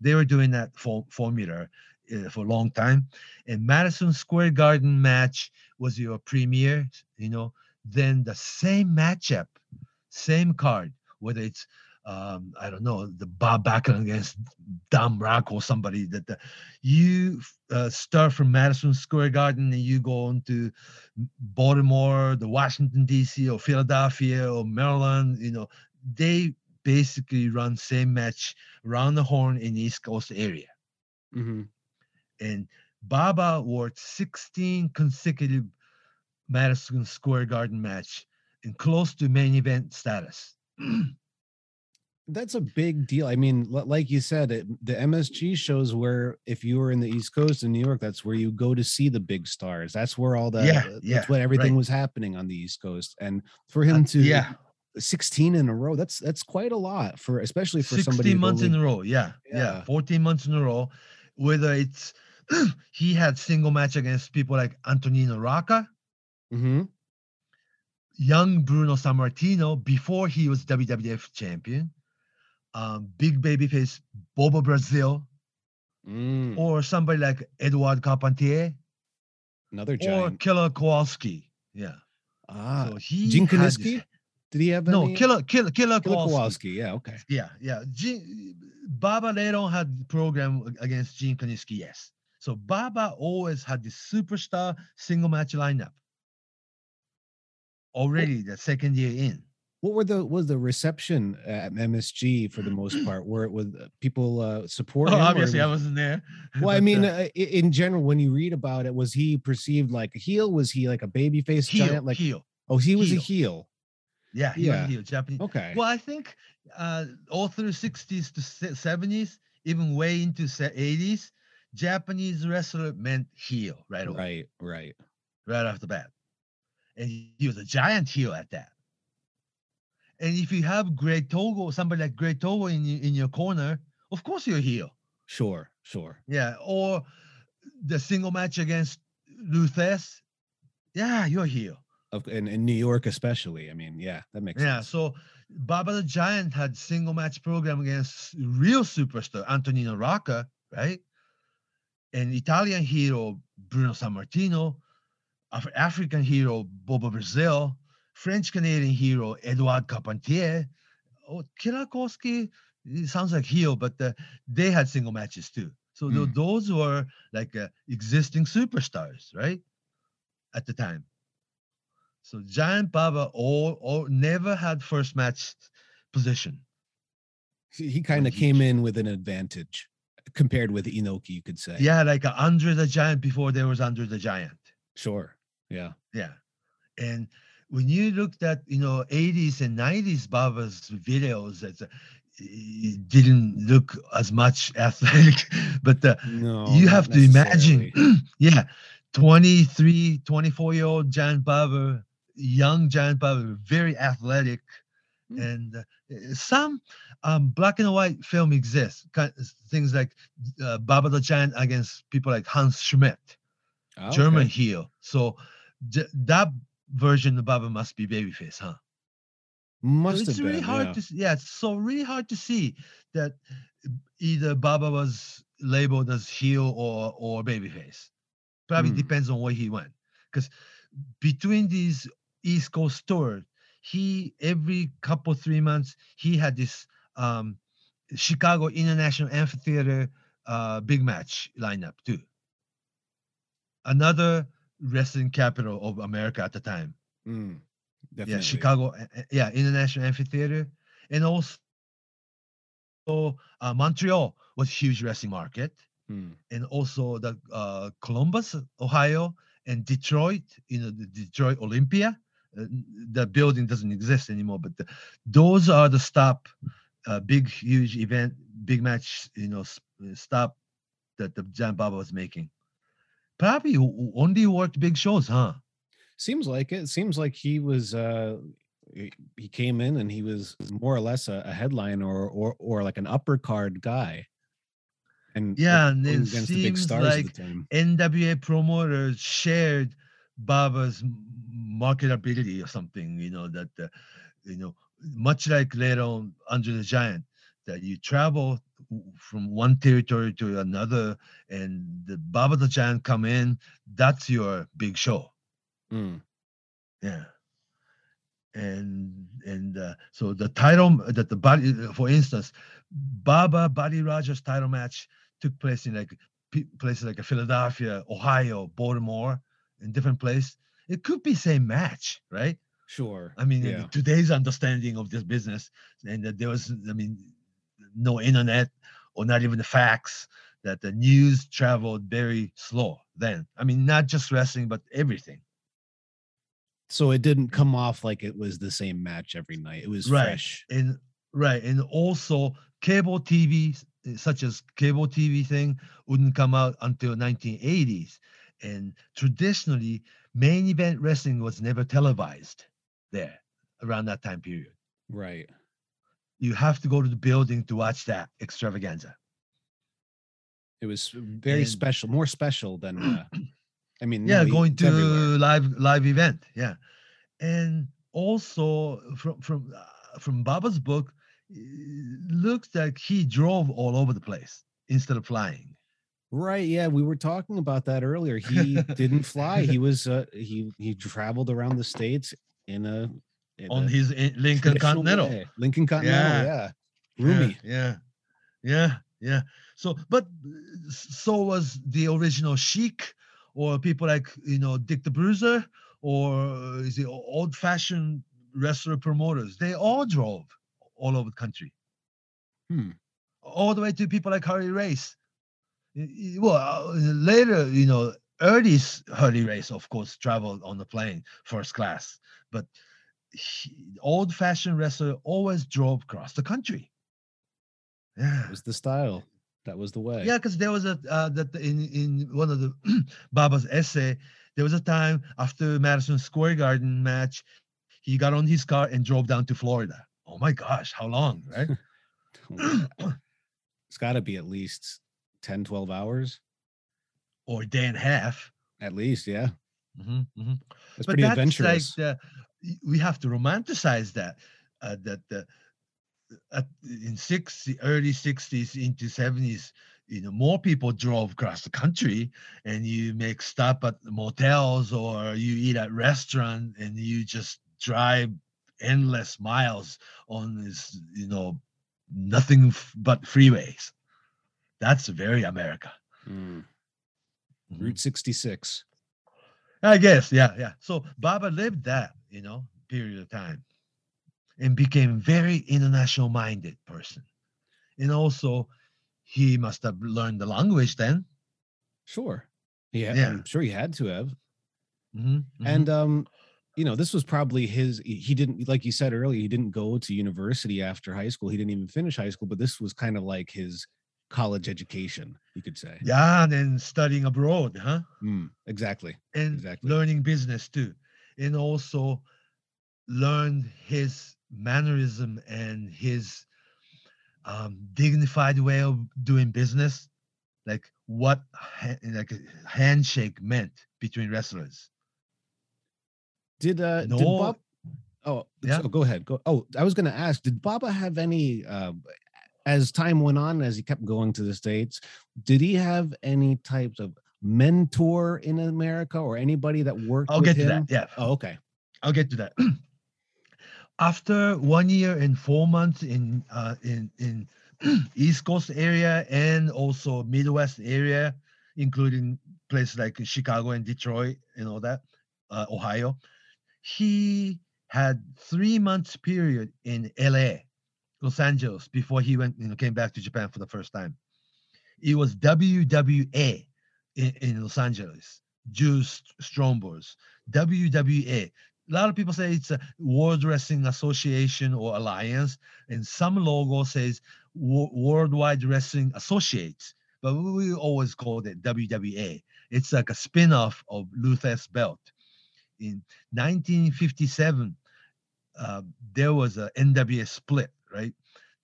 they were doing that for, formula uh, for a long time. And Madison Square Garden match was your premiere, you know. Then the same matchup, same card, whether it's um, I don't know the Bob Backlund against Dom Rock or somebody that the, you uh, start from Madison Square Garden and you go into Baltimore, the Washington D.C. or Philadelphia or Maryland, you know, they basically run same match around the horn in the East Coast area. Mhm. And Baba worked 16 consecutive Madison Square Garden match and close to main event status. That's a big deal. I mean, like you said, it, the MSG shows where if you were in the East Coast in New York, that's where you go to see the big stars. That's where all the Yeah, that's yeah, what everything right. was happening on the East Coast. And for him Uh, to yeah, 16 in a row, that's that's quite a lot for especially for 16 somebody who months in a row. Yeah, yeah, Yeah. 14 months in a row. Whether it's he had single match against people like Antonino Rocca, Mhm. young Bruno Sammartino before he was WWF champion, um, big babyface Bobo Brazil, Mm, or somebody like Edouard Carpentier another or. Killer Kowalski. Yeah. ah, so he Gene Kiniski? Did he have No, any- Killer Killer Killer Killer Kowalski. Kowalski? Yeah, okay. Yeah, yeah. Gene, Baba later on had program against Gene Kiniski, yes. So Baba always had the superstar single match lineup. Already the second year in. What were the was the reception at MSG for the most part? Where it was uh, people uh, support? Or obviously, I was- wasn't there. Well, I mean, uh, uh, in general, when you read about it, was he perceived like a heel? Was he like a babyface heel, giant? Like, heel. oh, he was a heel. heel. Yeah, he was yeah. a heel, Japanese. Okay. Well, I think uh, all through 60s to 70s, even way into se- 80s, Japanese wrestler meant heel right away, right, right. right off the bat. And he was a giant heel at that. And if you have Great Togo, somebody like Great Togo in in your corner, of course you're here. Sure, sure. Yeah. Or the single match against Lou Thesz. Yeah, you're here. Of, in, in New York, especially. I mean, yeah, that makes Yeah. sense. So Baba the Giant had single match program against real superstar Antonino Rocca, right? And Italian hero Bruno Sammartino, Af- African hero Bobo Brazil, French Canadian hero Edouard Carpentier. Oh, Killer Kowalski it sounds like heel, but uh, they had single matches too. So Mm. those were like uh, existing superstars, right? At the time. So Giant Baba all, all never had first match position. He, he kind of came in with an advantage compared with Inoki, you could say. Yeah, like uh, Andre the Giant before there was Andre the Giant. Sure. Yeah. Yeah. And when you looked at, you know, 80s and 90s Baba's videos, uh, it didn't look as much athletic, but uh, No. you have to imagine, yeah, 23, 24 year old Giant Baba, young Giant Baba, very athletic. Hmm. And uh, some um, black and white film exists, kind things like uh, Baba the Giant against people like Hans Schmidt. Oh, German okay. heel. So that version of Baba must be babyface, huh? Must So it's really been. hard yeah. to yeah, it's so really hard to see that either Baba was labeled as heel or or babyface. Probably Hmm. depends on where he went. Because between these East Coast tours, he every couple three months he had this um Chicago International Amphitheater uh big match lineup too. Another wrestling capital of America at the time. Mm, Yeah. Chicago, uh, uh, yeah, International Amphitheater, and also uh, Montreal was huge wrestling market, Mm, and also the uh, Columbus, Ohio, and Detroit. You know, the Detroit Olympia. Uh, the building doesn't exist anymore, but the, those are the stop, uh, big, huge event, big match. You know, uh, stop that the Giant Baba was making. W- only worked big shows, huh? Seems like it. Seems like he was. uh he came in and he was more or less a, a headline or or or like an upper card guy. And Yeah, and it against the big seems stars like the. NWA promoters shared Baba's marketability or something, you know, that, uh, you know, much like later on Andre the Giant, that you travel from one territory to another and the Baba the Giant come in, that's your big show. Mm, Yeah. And and uh, so the title that the body, for instance, Baba Buddy Rogers title match took place in like places like Philadelphia, Ohio, Baltimore, in different place. It could be same match, right? sure. I mean, yeah. today's understanding of this business, and that there was, I mean, no internet or not even the fax. That the news traveled very slow then. I mean, not just wrestling, but everything. So it didn't come off like it was the same match every night. It was Right. fresh. and right and also cable tv such as cable tv thing wouldn't come out until 1980s and traditionally main event wrestling was never televised there around that time period Right. You have to go to the building to watch that extravaganza It was very And- special, more special than. Uh, I mean, yeah no, going to everywhere. live live event yeah and also from from uh, from baba's book it looks like he drove all over the place instead of flying Right. Yeah, we were talking about that earlier. He didn't fly. He was. Uh, he he traveled around the states in a on his Lincoln Continental. way. Lincoln Continental. Yeah. Roomy. Yeah, yeah, yeah. So, but uh, so was the original Sheik, or people like you know Dick the Bruiser, or is it old-fashioned wrestler promoters. They all drove all over the country, Hmm. all the way to people like Harley Race. Well, uh, later, you know, early Harley Race, of course, traveled on the plane, first class, but he- old-fashioned wrestler always drove across the country. Yeah. That was the style. That was the way. Yeah, because there was a uh, that in in one of the Baba's essay, there was a time after Madison Square Garden match, he got on his car and drove down to Florida. Oh my gosh, how long, right? it's got to be at least 10, 12 hours. or a day and a half. At least, yeah. hmm hmm That's but pretty that's adventurous. like the, we have to romanticize that uh, that the at, in six early 60s into 70s you know more people drove across the country and you make stop at motels or you eat at restaurant and you just drive endless miles on this you know nothing f- but freeways that's very america Mm. Mhm. Route 66. I guess, yeah, yeah. So Baba lived that, you know, period of time and became very international minded person. And also he must have learned the language then. Sure. Yeah, Yeah. I'm sure he had to have. Mhm, mhm. And um, you know, this was probably his he he didn't like you said earlier, he didn't go to university after high school. He didn't even finish high school, but this was kind of like his college education, you could say. yeah, and then studying abroad, huh? Mm, exactly. And Exactly. learning business too. And also learned his mannerism and his um, dignified way of doing business, like what ha- like a handshake meant between wrestlers. Did uh did No- Bob Oh, Yeah. so go ahead. Go. Oh, I was going to ask, did Baba have any uh as time went on as he kept going to the states, did he have any types of mentor in America or anybody that worked I'll get to that. Yeah, Oh, okay. I'll get to that. After one year and four months in uh, in in East Coast area and also Midwest area, including places like Chicago and Detroit and all that, uh, Ohio, he had three months period in LA, Los Angeles before he went you know came back to Japan for the first time. It was WWA in, in Los Angeles, Jules Strongbow, WWA. A lot of people say it's a World Wrestling Association or Alliance, and some logo says Worldwide Wrestling Associates, but we always called it WWA. It's like a spin-off of Lou Thesz's belt. In 1957, uh, there was a NWA split, right?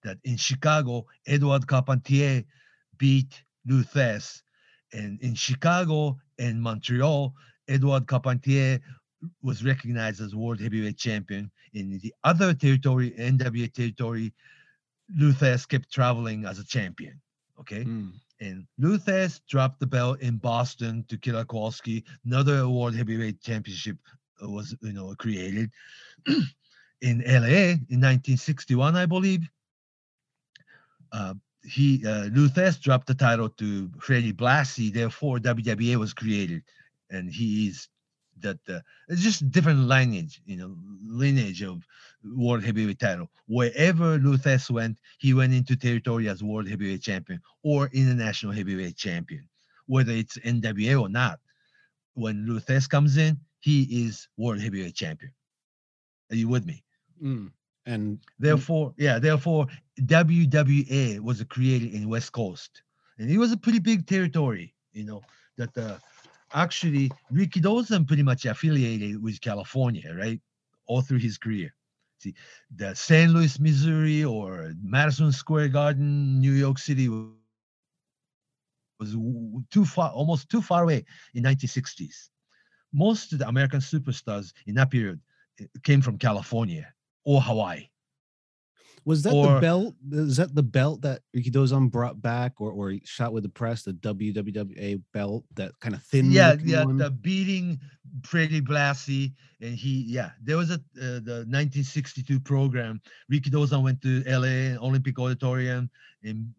That in Chicago, Edouard Carpentier beat Lou Thesz, and in Chicago and Montreal, Edouard Carpentier was recognized as world heavyweight champion. In the other territory, NWA territory, Lou Thesz kept traveling as a champion. Okay. Mm. And Lou Thesz dropped the belt in Boston to Killer Kowalski. Another world heavyweight championship uh, was, you know, created in LA in 1961, I believe. Uh, he uh, Lou Thesz dropped the title to Freddie Blassie. Therefore, WWE was created, and he is that. Uh, it's just different lineage, you know, lineage of world heavyweight title. Wherever Lou Thesz went, he went into territory as world heavyweight champion or international heavyweight champion, whether it's NWA or not. When Lou Thesz comes in, he is world heavyweight champion. Are you with me? Mm. And Therefore, yeah, therefore WWA was created in West Coast. And it was a pretty big territory, you know, that uh, actually Rikidozan pretty much affiliated with California, right? All through his career. See, the St. Louis, Missouri or Madison Square Garden, New York City was too far, almost too far away in 1960s. Most of the American superstars in that period uh, came from California or Hawaii. was that the belt? Is that the belt that Rikidozan brought back or, or shot with the press, the WWA belt, that kind of thin? yeah, yeah, one? the beating Freddie Blassie, and he, yeah, there was a uh, the 1962 program. Rikidozan went to LA Olympic Auditorium and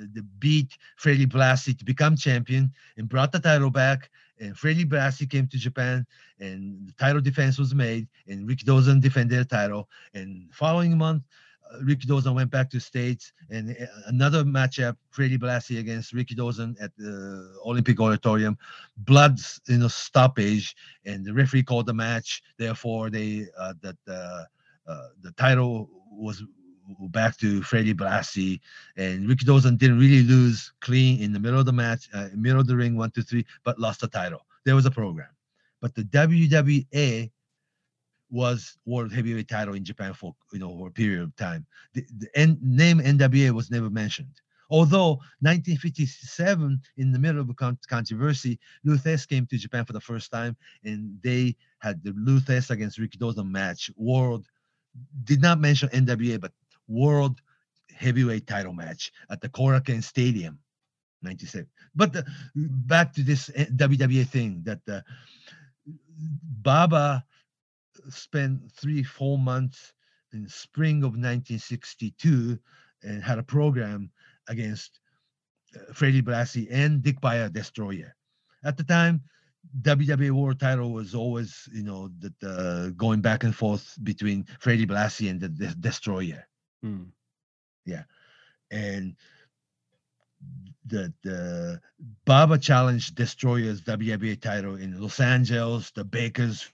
uh, the beat Freddie Blassie to become champion and brought the title back. And Freddie Blassie came to Japan, and the title defense was made, and Rikidozan defended the title. And following month, uh, Rikidozan went back to States, and uh, another matchup, Freddie Blassie against Rikidozan at the Olympic Auditorium. Blood's you know stoppage, and the referee called the match. Therefore, they uh, that uh, uh, the title was back to Freddie Blassie, and Rikidozan didn't really lose clean in the middle of the match, uh, middle of the ring, one, two, three, but lost the title. There was a program, but the WWA was world heavyweight title in Japan for you know for a period of time. The, the N, name NWA was never mentioned. Although 1957, in the middle of a con- controversy, Lou Thesz came to Japan for the first time, and they had the Lou against against Rikidozan match. World did not mention NWA, but World Heavyweight Title match at the Korakuen Stadium, 97. But the, back to this eh, WWE thing that the Baba spent three, four months in spring of 1962 and had a program against uh, Freddie Blassie and Dick Beyer Destroyer. At the time, WWE World Title was always, you know, the, the going back and forth between Freddie Blassie and the, the Destroyer, Hmm. Yeah, and the the Baba challenged Destroyer's WWA title in Los Angeles, the Bakers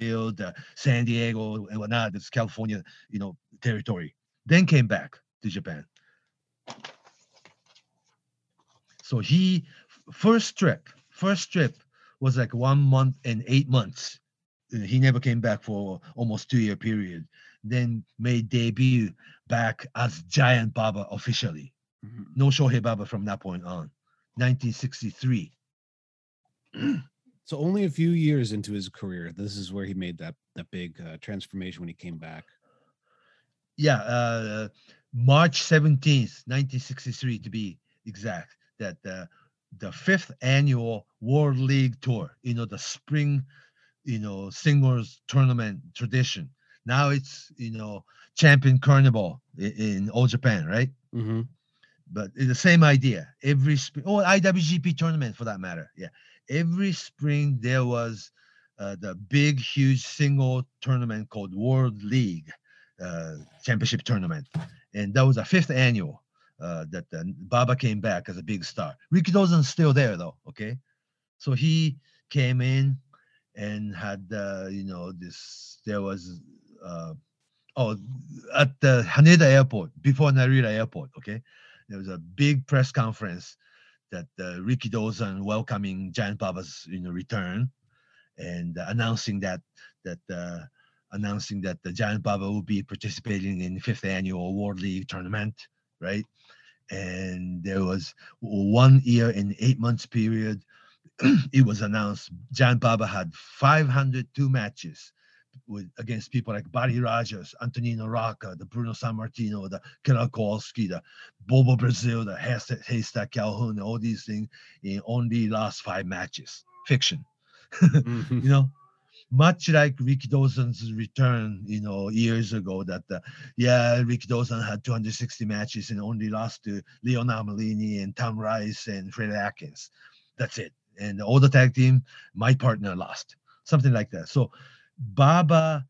Field, the San Diego, and whatnot. It's California, you know, territory. Then came back to Japan. So he first trip, first trip was like one month and eight months. Uh, He never came back for almost two year period. Then made debut back as Giant Baba officially. Mhm. No Shohei Baba from that point on. 1963. So only a few years into his career, this is where he made that that big uh, transformation when he came back. Yeah, uh, March 17th, 1963 to be exact, that uh, the fifth annual World League Tour, you know, the spring, you know, singles tournament tradition. Now it's, you know, Champion Carnival in, in all Japan, right? Mm-hmm. but it's the same idea. Every spring, or IWGP tournament for that matter. Yeah, every spring there was uh, the big, huge single tournament called World League uh, Championship Tournament, and that was a fifth annual. Uh, that uh, Baba came back as a big star. Rikidozan's still there though. Okay, so he came in and had uh, you know this. There was uh, oh at the Haneda Airport before Narita Airport. Okay, there was a big press conference that uh, Rikidozan welcoming Giant Baba's you know return and uh, announcing that that uh, announcing that the Giant Baba will be participating in the fifth annual World League tournament, right? And there was one year in eight months period. it was announced Giant Baba had 502 matches with against people like Buddy Rogers, Antonino Rocca, the Bruno Sammartino, the Killer Kowalski, the Bobo Brazil, the Haystack, Haystack Calhoun, all these things in only last five matches. Fiction. Mhm. you know, much like Rikidozan's return, you know, years ago, that uh, yeah, Rikidozan had 260 matches and only lost to Leo Nomellini and Tom Rice and Fred Atkins. That's it. And all the tag team, my partner lost. Something like that. So Baba,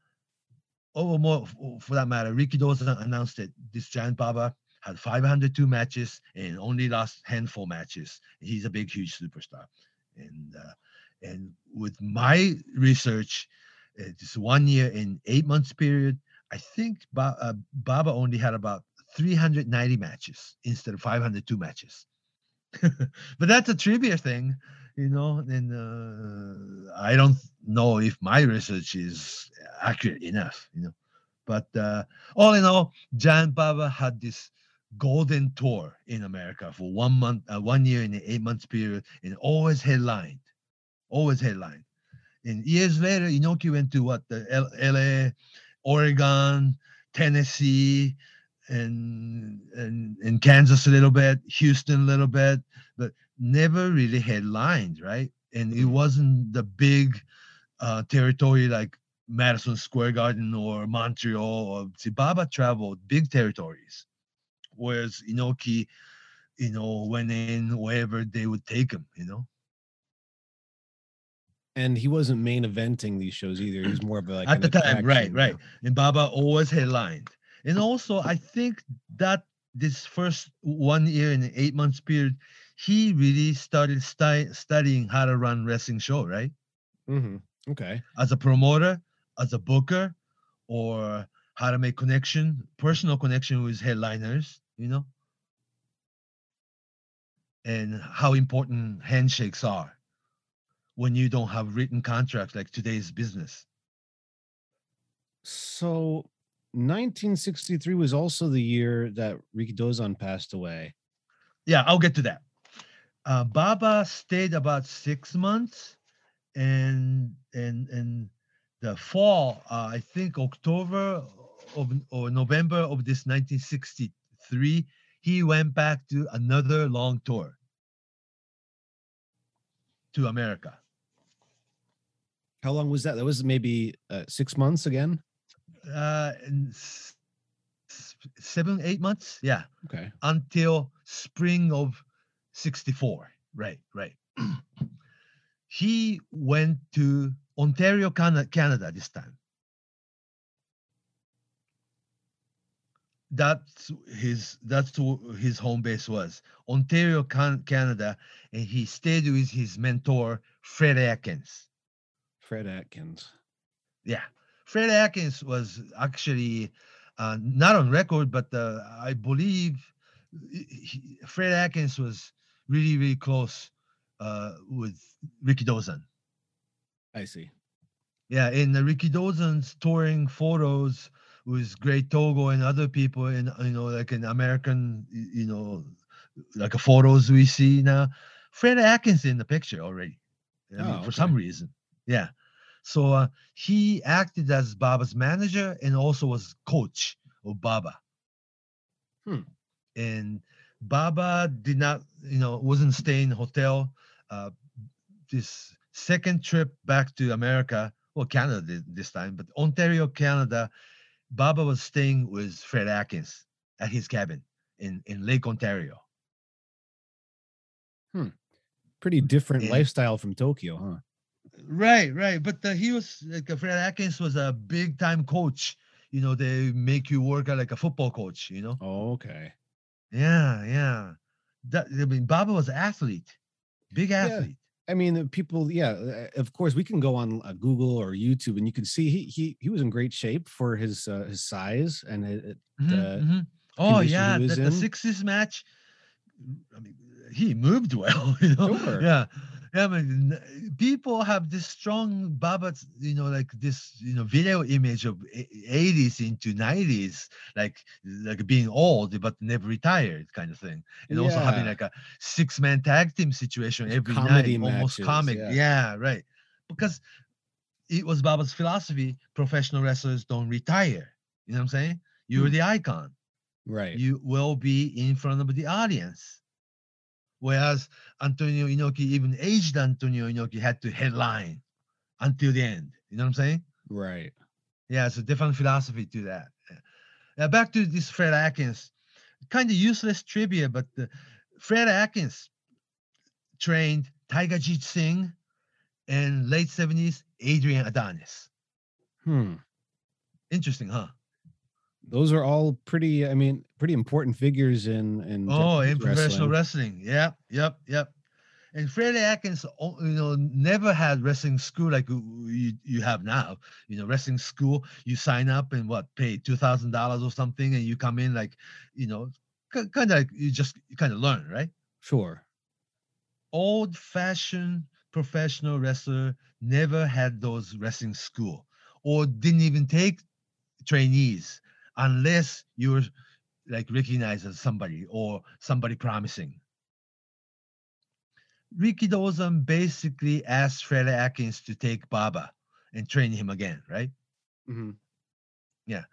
or more for that matter, Rikidozan announced that this giant Baba had 502 matches and only lost handful matches. He's a big, huge superstar. And uh, and with my research, uh, this one year in eight months period, I think ba- uh, Baba only had about 390 matches instead of 502 matches. but that's a trivia thing, you know. And uh, I don't know if my research is accurate enough, you know. But uh, all in all, jan Baba had this golden tour in America for one month, uh, one year in an eight months period, and always headlined, always headlined. And years later, Inoki went to what the L- L.A., Oregon, Tennessee, and and and Kansas a little bit, Houston a little bit, but never really headlined, right? And it wasn't the big uh, territory like Madison Square Garden or Montreal or see, Baba traveled big territories, whereas Inoki, you know, went in wherever they would take him, you know. And he wasn't main eventing these shows either. He was more of a, like at the time, right, right. And Baba always headlined. And also, I think that this first one year and eight months period, he really started stu- studying how to run wrestling show, right? Mhm. Okay. As a promoter, as a booker, or how to make connection, personal connection with headliners, you know, and how important handshakes are when you don't have written contracts like today's business. So 1963 was also the year that Rikidozan passed away. Yeah, I'll get to that. Uh, Baba stayed about six months, and and and the fall, uh, I think October of or November of this 1963, he went back to another long tour to America. How long was that? That was maybe uh, six months again. Uh, s- seven, eight months, yeah, Okay. until spring of 64. Right, right. he went to Ontario, Canada, Canada this time. That's his that's his home base was. Ontario, Can- Canada, and he stayed with his mentor, Fred Atkins. Fred Atkins. Yeah, Fred Atkins was actually uh, not on record, but uh, I believe he- Fred Atkins was really, really close uh, with Rikidozan. I see. Yeah, in the Rikidozan's touring photos with Great Togo and other people in you know like in American you know like a photos we see now, Fred Atkins in the picture already. I mean, Oh, for some reason, yeah. So uh, he acted as Baba's manager and also was coach of Baba. Hmm. And Baba did not, you know, wasn't staying in hotel. Uh, this second trip back to America, well, Canada this time, but Ontario, Canada, Baba was staying with Fred Atkins at his cabin in, in Lake Ontario. Hmm. Pretty different Yeah. lifestyle from Tokyo, huh? Right, right. But uh, he was like uh, Fred Atkins was a big time coach. You know, they make you work like a football coach, you know? Oh, okay. Yeah, yeah. That, I mean, Baba was an athlete, big athlete. I mean, the people, yeah, uh, of course, we can go on uh, Google or YouTube and you can see he he he was in great shape for his uh, his size and it, Mhm, the mhm. Oh yeah, the, the sixes match. I mean, he moved well. You know, Sure. yeah, yeah. I mean, people have this strong Baba, you know, like this, you know, video image of eighties into nineties, like like being old but never retired, kind of thing, and also having like a six man tag team situation every comedy night, almost comic. yeah. yeah, right. Because it was Baba's philosophy: professional wrestlers don't retire. You know what I'm saying? You're Hmm. the icon. right. You will be in front of the audience. Whereas Antonio Inoki, even aged Antonio Inoki, had to headline until the end. You know what I'm saying? right. Yeah, it's a different philosophy to that. Now back to this Fred Atkins, kind of useless trivia, but the, Fred Atkins trained Tiger Jeet Singh and late 70s Adrian Adonis. Hmm. Interesting, huh? Those are all pretty. I mean, pretty important figures in in Oh, in professional wrestling. wrestling. Yep, yep, yep. And Freddie Atkins, oh, you know, never had wrestling school like you, you you have now. You know, wrestling school, you sign up and what, pay two thousand dollars or something, and you come in like, you know, kind of like you just kind of learn, right? Sure. Old-fashioned professional wrestler never had those wrestling school, or didn't even take trainees unless you're like recognized as somebody or somebody promising. Rikidozan basically asked Fred Atkins to take Baba and train him again, right? Mm-hmm. Yeah.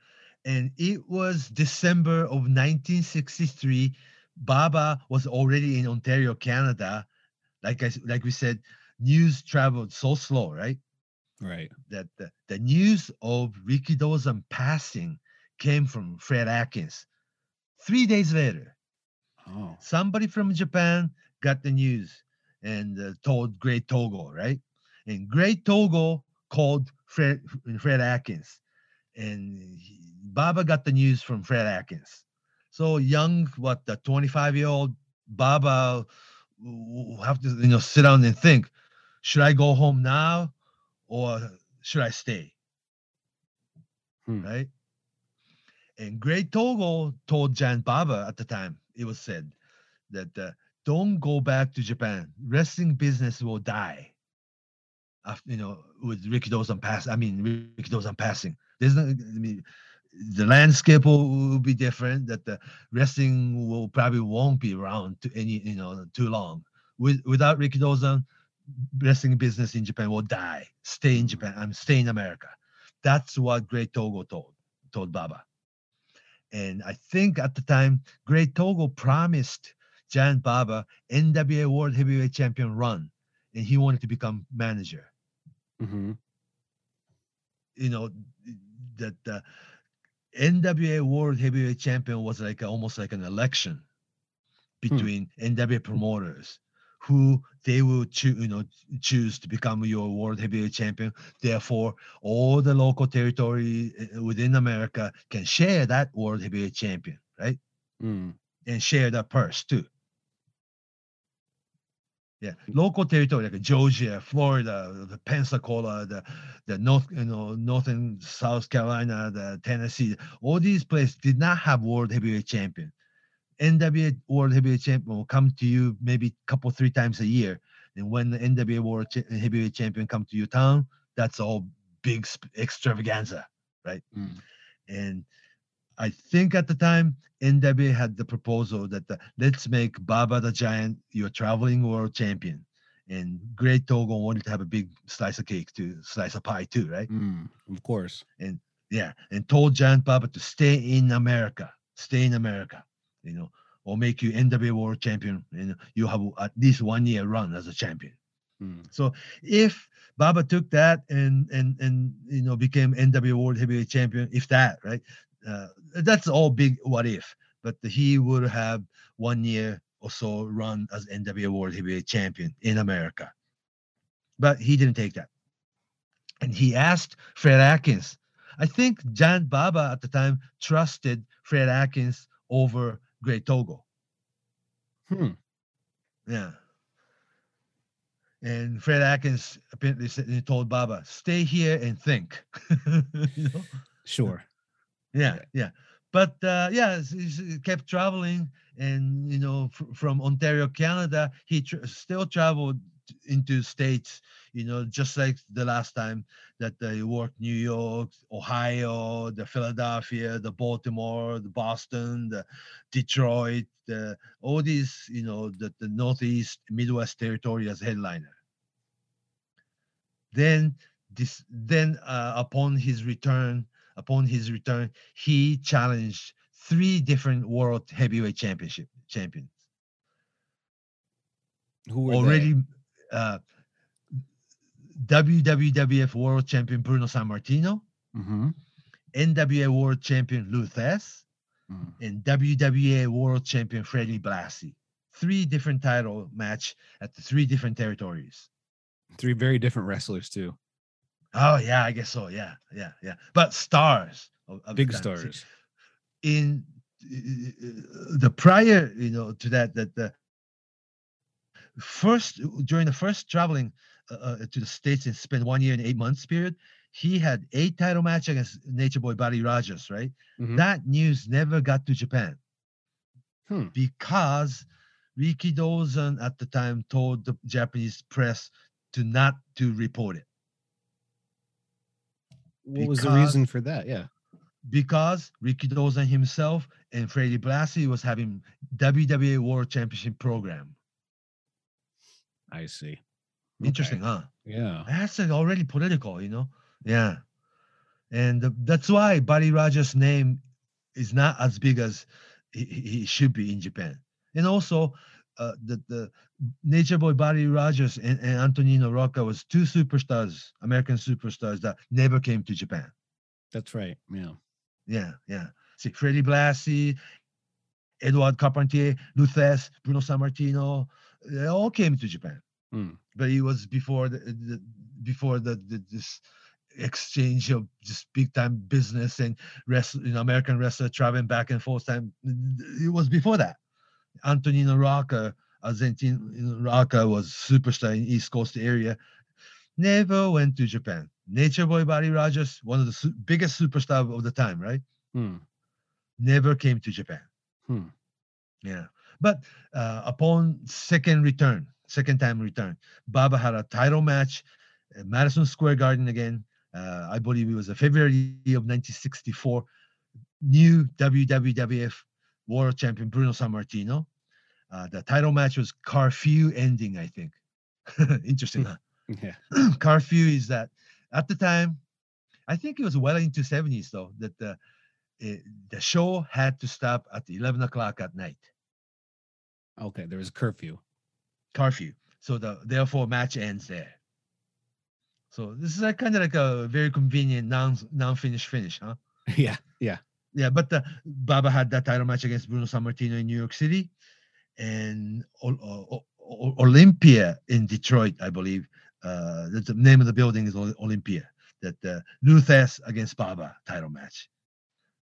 And it was December of 1963. Baba was already in Ontario, Canada. Like I like we said, news traveled so slow, right? Right. That the, the news of Rikidozan passing came from Fred Atkins. Three days later, Oh. somebody from Japan got the news and uh, told Great Togo, right? And Great Togo called Fred Fred Atkins, and he- Baba got the news from Fred Atkins. So young, what the 25 year old Baba w- w- have to you know sit down and think, should I go home now, or should I stay? Hmm. Right. And Great Togo told Giant Baba at the time, it was said that uh, don't go back to Japan. Wrestling business will die after you know with Rikidozan pass. I mean Rikidozan passing. There's. I mean, the landscape will, will be different. That the wrestling will probably won't be around to any you know too long. With without Rikidozan, wrestling business in Japan will die. Stay in Japan. I'm stay in America. That's what Great Togo told told Baba. And I think at the time, Great Togo promised Giant Baba NWA World Heavyweight Champion run, and he wanted to become manager. Mm-hmm. You know that the NWA World Heavyweight Champion was like a, almost like an election between NWA promoters who they will choose, you know, choose to become your world heavyweight champion. Therefore, all the local territory uh, within America can share that world heavyweight champion, right? Mm. And share that purse too. Yeah, local territory like Georgia, Florida, the Pensacola, the the North, you know, Northern South Carolina, the Tennessee, all these places did not have world heavyweight champion. NWA World Heavyweight Champion will come to you maybe a couple three times a year. And when the NWA World Cha- Heavyweight Champion come to your town, that's all big sp- extravaganza, right? Mm. And I think at the time NWA had the proposal that the, let's make Baba the Giant your traveling world champion. And Great Togo wanted to have a big slice of cake to slice of pie too, right? Mm. Of course. And yeah, and told Giant Baba to stay in America, stay in America, you know, or make you NWA World Champion, and you have at least one year run as a champion. Mm. So if Baba took that and and and you know became NWA World Heavyweight Champion, if that right, uh, that's all big what if. But he would have one year or so run as NWA World Heavyweight Champion in America. But he didn't take that, and he asked Fred Atkins. I think Giant Baba at the time trusted Fred Atkins over Great Togo. Hmm. Yeah. And Fred Atkins apparently said, he told Baba, stay here and think. you know? Sure. Yeah, yeah. But uh, yeah, he kept traveling, and you know, fr- from Ontario, Canada, he tr- still traveled into states. You know, just like the last time that they worked New York, Ohio, the Philadelphia, the Baltimore, the Boston, the Detroit, the all these, you know, the, the Northeast, Midwest territory as headliner. Then this, then uh, upon his return, upon his return, he challenged three different world heavyweight championship champions Who were already. Uh, WWF World Champion Bruno Sammartino, Mm-hmm. NWA World Champion Lou Thesz, Mm. and WWA World Champion Freddie Blassie. Three different title match at the three different territories. Three very different wrestlers too. Oh yeah, I guess so. Yeah, yeah, yeah. But stars, of- of Big. See, stars. in uh, the prior, you know, to that, that the first during the first traveling uh, uh, to the states and spent one year and eight months period, he had eight title match against Nature Boy Buddy Rogers, right? Mhm. That news never got to Japan Hmm. because Rikidozan at the time told the Japanese press to not to report it What was the reason for that? Yeah. because Rikidozan himself and Freddie Blassie was having WWE World Championship program. I see. Interesting, Okay. huh? Yeah. That's already political, you know? Yeah. And uh, that's why Buddy Rogers' name is not as big as he, he should be in Japan. And also, uh, the, the Nature Boy Buddy Rogers and, and Antonino Rocca was two superstars, American superstars that never came to Japan. That's right. Yeah. Yeah, yeah. See, Freddie Blassie, Edouard Carpentier, Lou Thesz, Bruno Sammartino, they all came to Japan. Hmm. But it was before the, the before the, the this exchange of just big time business and wrestle, you know, American wrestler traveling back and forth time. It was before that. Antonino Rocca, Argentine Rocca was superstar in East Coast area. Never went to Japan. Nature Boy Buddy Rogers, one of the su- biggest superstar of the time, right? Hmm. Never came to Japan. Hmm. Yeah. But uh, upon second return, second time return, Baba had a title match Madison Square Garden again. Uh, I believe it was a February of 1964. New WWF World Champion Bruno Sammartino. Uh, the title match was curfew ending, I think. Interesting, huh? Yeah. curfew is that at the time, I think it was well into 70s though, that the it, the show had to stop at 11 o'clock at night. Okay. There was curfew. Curfew. So the therefore match ends there. So this is like kind of like a very convenient non non finish finish, huh? yeah. Yeah. Yeah, but the, Baba had that title match against Bruno Sammartino in New York City, and O- O- Olympia in Detroit, I believe. Uh, the name of the building is Olympia. That uh, Lou Thesz against Baba title match.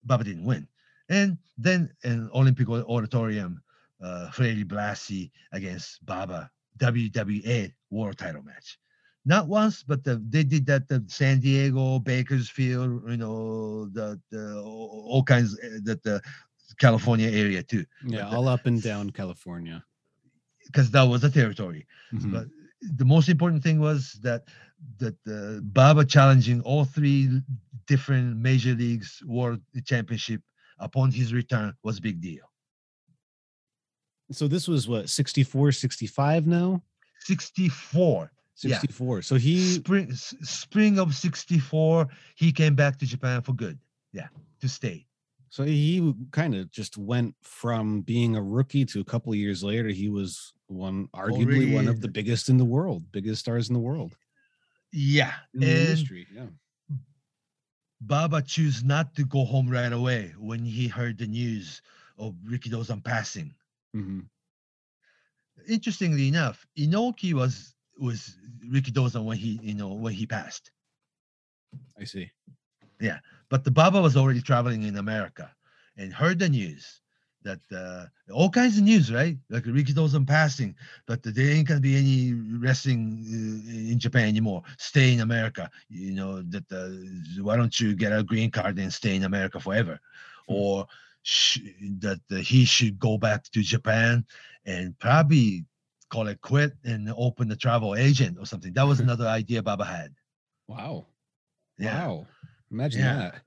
Baba didn't win, and then in Olympic Auditorium, uh, Freddie Blassie against Baba WWA World Title match. Not once, but the, they did that the San Diego, Bakersfield, you know, the, the all kinds uh, that the California area too, Yeah. the- All up and down California. because that was a territory. Mhm. But the most important thing was that that uh, Baba challenging all three different major leagues world championship upon his return was a big deal. So this was what 64, 65 now? 64 Yeah. 64. So he spring spring of 64 he came back to japan for good yeah to stay so he kind of just went from being a rookie to a couple of years later he was one arguably one of the biggest in the world, biggest stars in the world yeah in the industry. Yeah. baba chose not to go home right away when he heard the news of rikidozan passing hmm interestingly enough inoki was was rikidozan when he you know when he passed. I see. Yeah, but the baba was already traveling in america and heard the news that uh, all kinds of news right? Like rikidozan passing but there ain't gonna be any wrestling uh, in japan anymore. Stay in america you know that uh, why don't you get a green card and stay in america forever? Hmm. or sh- that he should go back to japan and probably call it quit and open the travel agent or something that was another idea baba had Wow. yeah Wow. Imagine Yeah. that.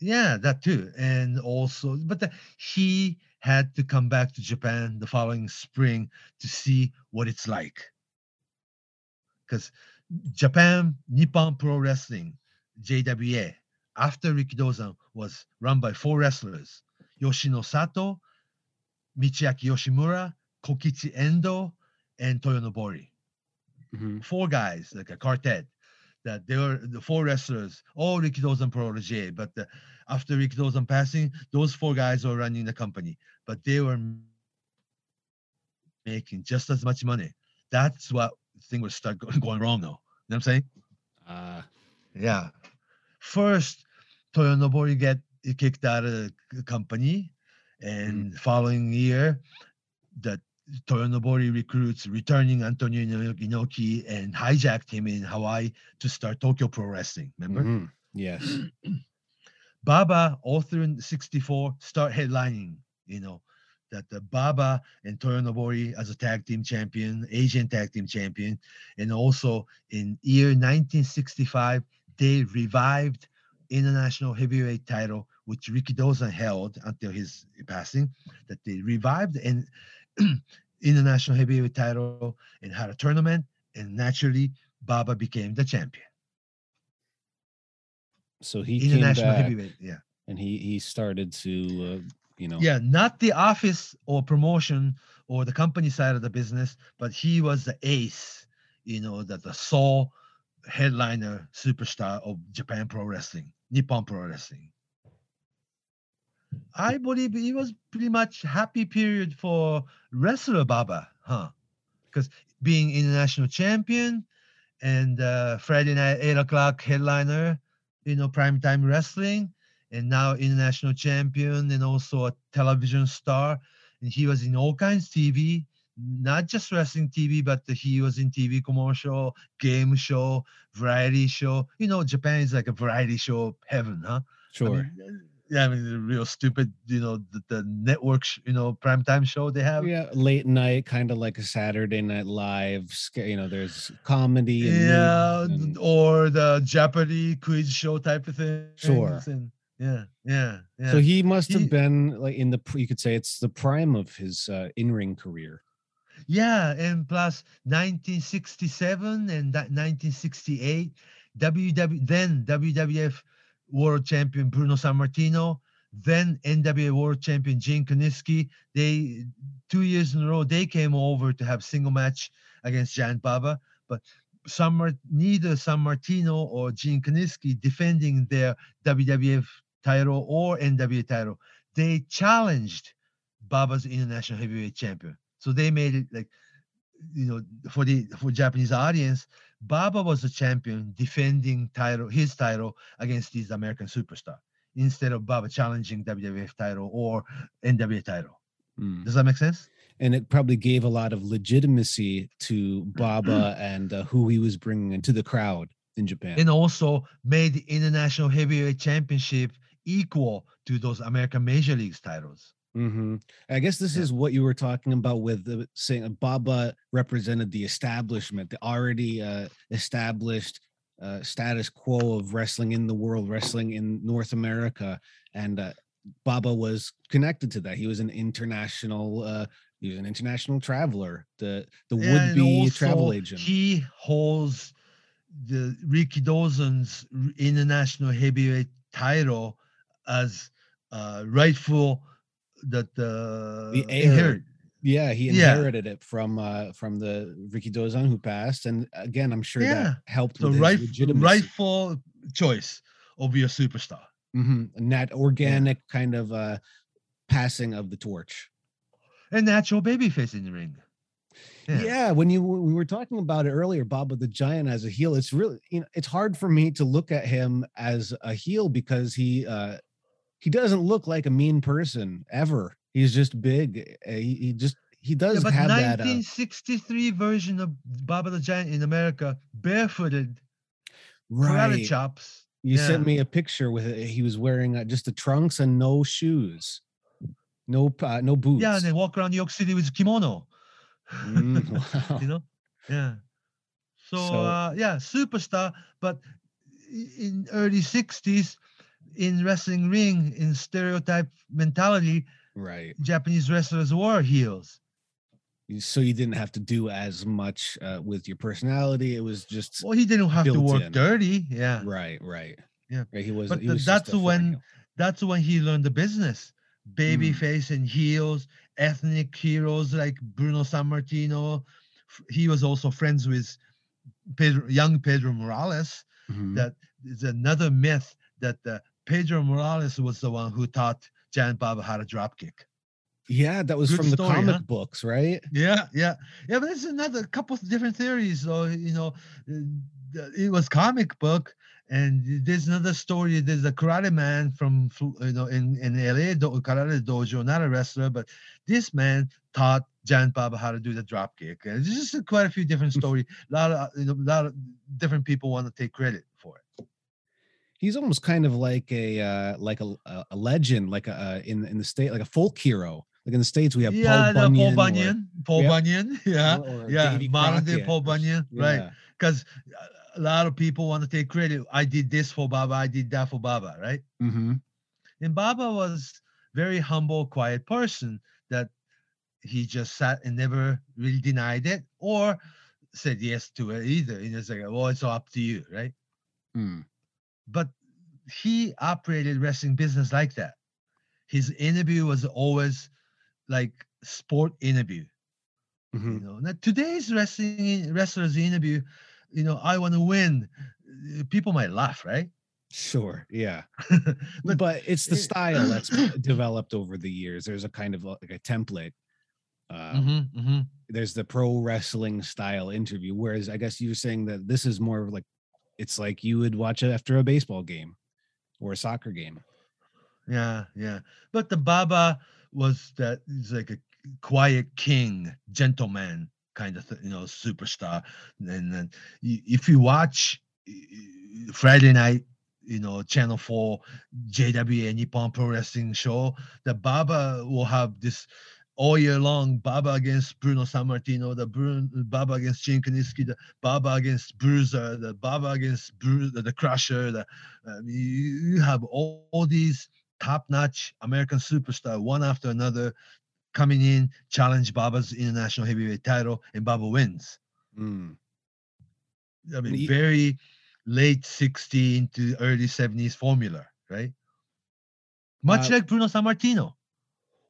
yeah, that too. And also, but the, he had to come back to Japan the following spring to see what it's like. Because Japan, Nippon Pro Wrestling, JWA, after Rikidozan was run by four wrestlers Yoshinosato, Michiaki Yoshimura, Kokichi Endo, and Toyonobori Mhm. four guys, like a quartet, that they were the four wrestlers, all Rikidozan protege. But the, after Rikidozan passing, those four guys were running the company, but they were making just as much money. That's what thing was start going wrong now. You know what I'm saying? Uh, Yeah. First, Toyonobori get kicked out of the company, and following year, that Toyonobori recruits returning Antonio Ino- Inoki and hijacked him in Hawaii to start Tokyo Pro Wrestling. Remember? mhm. Yes. Baba all through 64 start headlining, you know, that the Baba and Toyonobori as a tag team champion, Asian tag team champion, and also in year 1965 they revived international heavyweight title which Rikidozan held until his passing. That they revived and international heavyweight title and had a tournament, and naturally Baba became the champion. So he came International back heavyweight, yeah. and he he started to uh, you know Yeah, not the office or promotion or the company side of the business, but he was the ace, you know, that the sole headliner superstar of Japan Pro Wrestling, Nippon Pro Wrestling. I believe it was pretty much happy period for wrestler Baba, huh? Because being international champion and uh, Friday night eight o'clock headliner, you know, primetime wrestling, and now international champion and also a television star. And he was in all kinds of TV, not just wrestling TV, but he was in TV commercial, game show, variety show. You know, Japan is like a variety show heaven, huh? I sure mean, uh, yeah, I mean, real stupid, you know, the, the network, sh- you know, primetime show they have. Yeah, late night, kind of like a Saturday Night Live. You know, there's comedy. And Yeah, and- or the Jeopardy quiz show type of thing. Sure. And yeah, yeah, yeah. So he must have He- been like in the. You could say it's the prime of his uh, in-ring career. Yeah, and plus 1967 and that 1968, WW then WWF World Champion Bruno Sammartino, then NWA World Champion Gene Kiniski. They two years in a row they came over to have single match against Giant Baba, but San neither Sammartino or Gene Kiniski defending their WWF title or NWA title. They challenged Baba's international heavyweight champion. So they made it like, you know, for the for Japanese audience, Baba was a champion defending title his title against this American superstar instead of Baba challenging WWF title or NWA title. Mm. Does that make sense? And it probably gave a lot of legitimacy to Baba and uh, who he was bringing into the crowd in Japan. And also made the international heavyweight championship equal to those American major leagues titles. Hmm I guess this Yeah. is what you were talking about with the, saying uh, Baba represented the establishment, the already uh, established uh, status quo of wrestling in the world, wrestling in North America, and uh, Baba was connected to that. He was an international. Uh, he was an international traveler, the the would be travel agent. He holds the Rikidozan's international heavyweight title as uh, rightful that uh, The heir inherit. Yeah, he Yeah. inherited it from uh from the Rikidozan who passed, and again, I'm sure Yeah. that helped So with right, rightful choice of your superstar. hmm And that organic kind of uh passing of the torch. And natural babyface in the ring. Yeah. when you we were talking about it earlier, Baba the Giant as a heel, it's really you know it's hard for me to look at him as a heel because he uh he doesn't look like a mean person ever. He's just big. uh, He, he just he Yeah, does but have that. Uh, 1963 version of Baba the Giant in America, barefooted, right. chops. You Yeah. sent me a picture with it. He was wearing uh, just the trunks and no shoes, no uh, no boots. Yeah, and they walk around New York City with kimono. Mm, wow. you know yeah so, So- uh yeah superstar but in early 60s in wrestling ring in stereotype mentality right. japanese wrestlers were heels So you didn't have to do as much uh, with your personality. It was just well he didn't have to work in. dirty yeah right, right. Yeah. Right, he was. But he was that's when- that's when he learned the business baby Mm. face and heels ethnic heroes like bruno sammartino he was also friends with pedro, young pedro morales Mhm. that is another myth that uh, Pedro Morales was the one who taught Giant Baba how to drop kick. Yeah, that was Good from the comic huh? books, right? Yeah, yeah, yeah. But there's another couple of different theories. So you know, uh, it was comic book, and there's another story. There's a karate man from you know in in LA do- karate dojo, not a wrestler, but this man taught Giant Baba how to do the drop kick. And there's just quite a few different stories. A lot of you know, a lot of different people want to take credit. He's almost kind of like a uh, like a, a a legend, like a uh, in in the state, like a folk hero. Like in the states, we have yeah, Paul Bunyan. Paul or- Bunyan, Paul Yep. Bunyan, yeah, or yeah, Davy modern day Paul or Bunyan, right? yeah. Because a lot of people want to take credit. I did this for Baba, I did that for Baba, right? Mhm. And Baba was very humble, quiet person that he just sat and never really denied it or said yes to it either. And it's like, well, it's all up to you, right? Mm. But he operated wrestling business like that. His interview was always like sport interview. You Mhm. know, now today's wrestling wrestlers interview, you know, I want to win. uh, People might laugh, right? Sure. Yeah. but but it's the style that's developed over the years. There's a kind of like a template. Um, Mhm, mhm. There's the pro wrestling style interview, whereas I guess you're saying that this is more of like it's like you would watch it after a baseball game or a soccer game. yeah, yeah. But the Baba was that he's like a quiet king, gentleman kind of, you know, superstar. And then if you watch Friday night you know, Channel 4, JWA Nippon Pro Wrestling show, the Baba will have this all year long Baba against Bruno Sammartino, the Bruno, Baba against Kiniski, the Baba against Bruiser, the Baba against Bruiser, the Crusher. The, you, you have all, all these top notch American superstar, one after another, coming in, challenge Baba's international heavyweight title, and Baba wins. Mm. I mean, Ye- very late 16 to early 70s formula, right? Much Uh, like Bruno Sammartino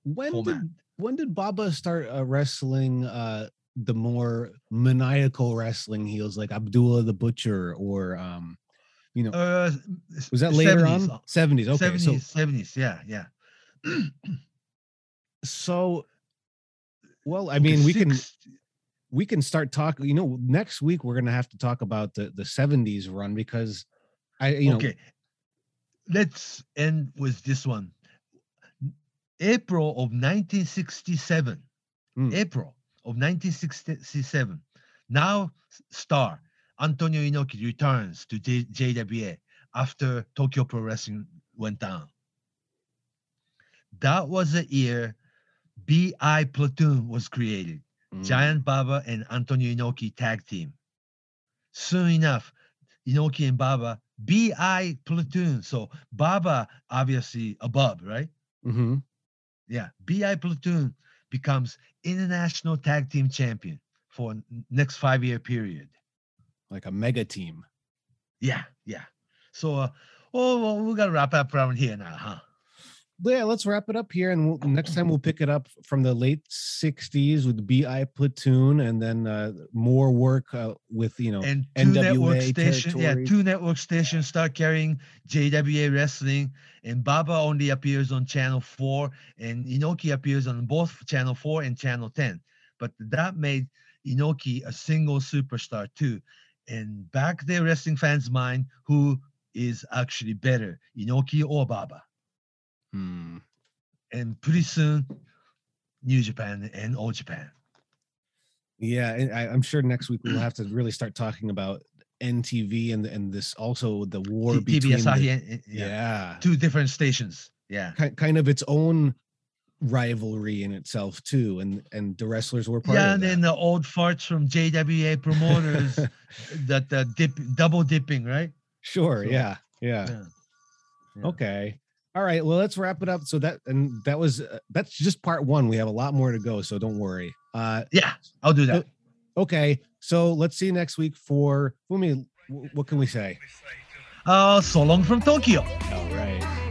When format. did when did Baba start uh, wrestling uh, the more maniacal wrestling heels like Abdullah the Butcher or um, you know Uh, was that later on 70s. Okay, 70s, so 70s, yeah, yeah. so well, I mean, we can we can start talking. You know, next week we're gonna have to talk about the the seventies run because I you know okay, let's end with this one. April of 1967. Hmm. April of 1967. Now star Antonio Inoki returns to J- JWA after Tokyo Pro Wrestling went down. That was the year BI Platoon was created. mm, Giant Baba and Antonio Inoki tag team. Soon enough, Inoki and Baba, BI platoon. So Baba obviously above, right? mhm. Yeah. BI platoon becomes international tag team champion for next five year period. like a mega team. Yeah, yeah. So uh, oh well, we gotta wrap up around here now, huh? Yeah, let's wrap it up here, and we'll, next time we'll pick it up from the late '60s with BI Platoon, and then uh, more work uh, with you know and two network NWA stations, yeah, two network stations start carrying JWA wrestling, and Baba only appears on channel four, and Inoki appears on both channel four and channel ten. But that made Inoki a single superstar too. And back there, wrestling fans' mind, who is actually better, Inoki or Baba? Hmm. And pretty soon, New Japan and Old Japan. Yeah, and I, I'm sure next week we'll have to really start talking about NTV and and this also the war T- between TBS, the- and- and- yeah, yeah, two different stations. Yeah. ki- kind of its own rivalry in itself too, and and the wrestlers were part yeah, of and then the old farts from JWA promoters that the dip double dipping, right? sure, so- yeah, yeah, Yeah. Yeah. Okay. All right. Well, let's wrap it up. So that and that was uh, that's just part one. We have a lot more to go, so don't worry. Uh, Yeah, I'll do that. okay. So let's see you next week for Fumi. wh- What can we say? Uh, so long from Tokyo. All right.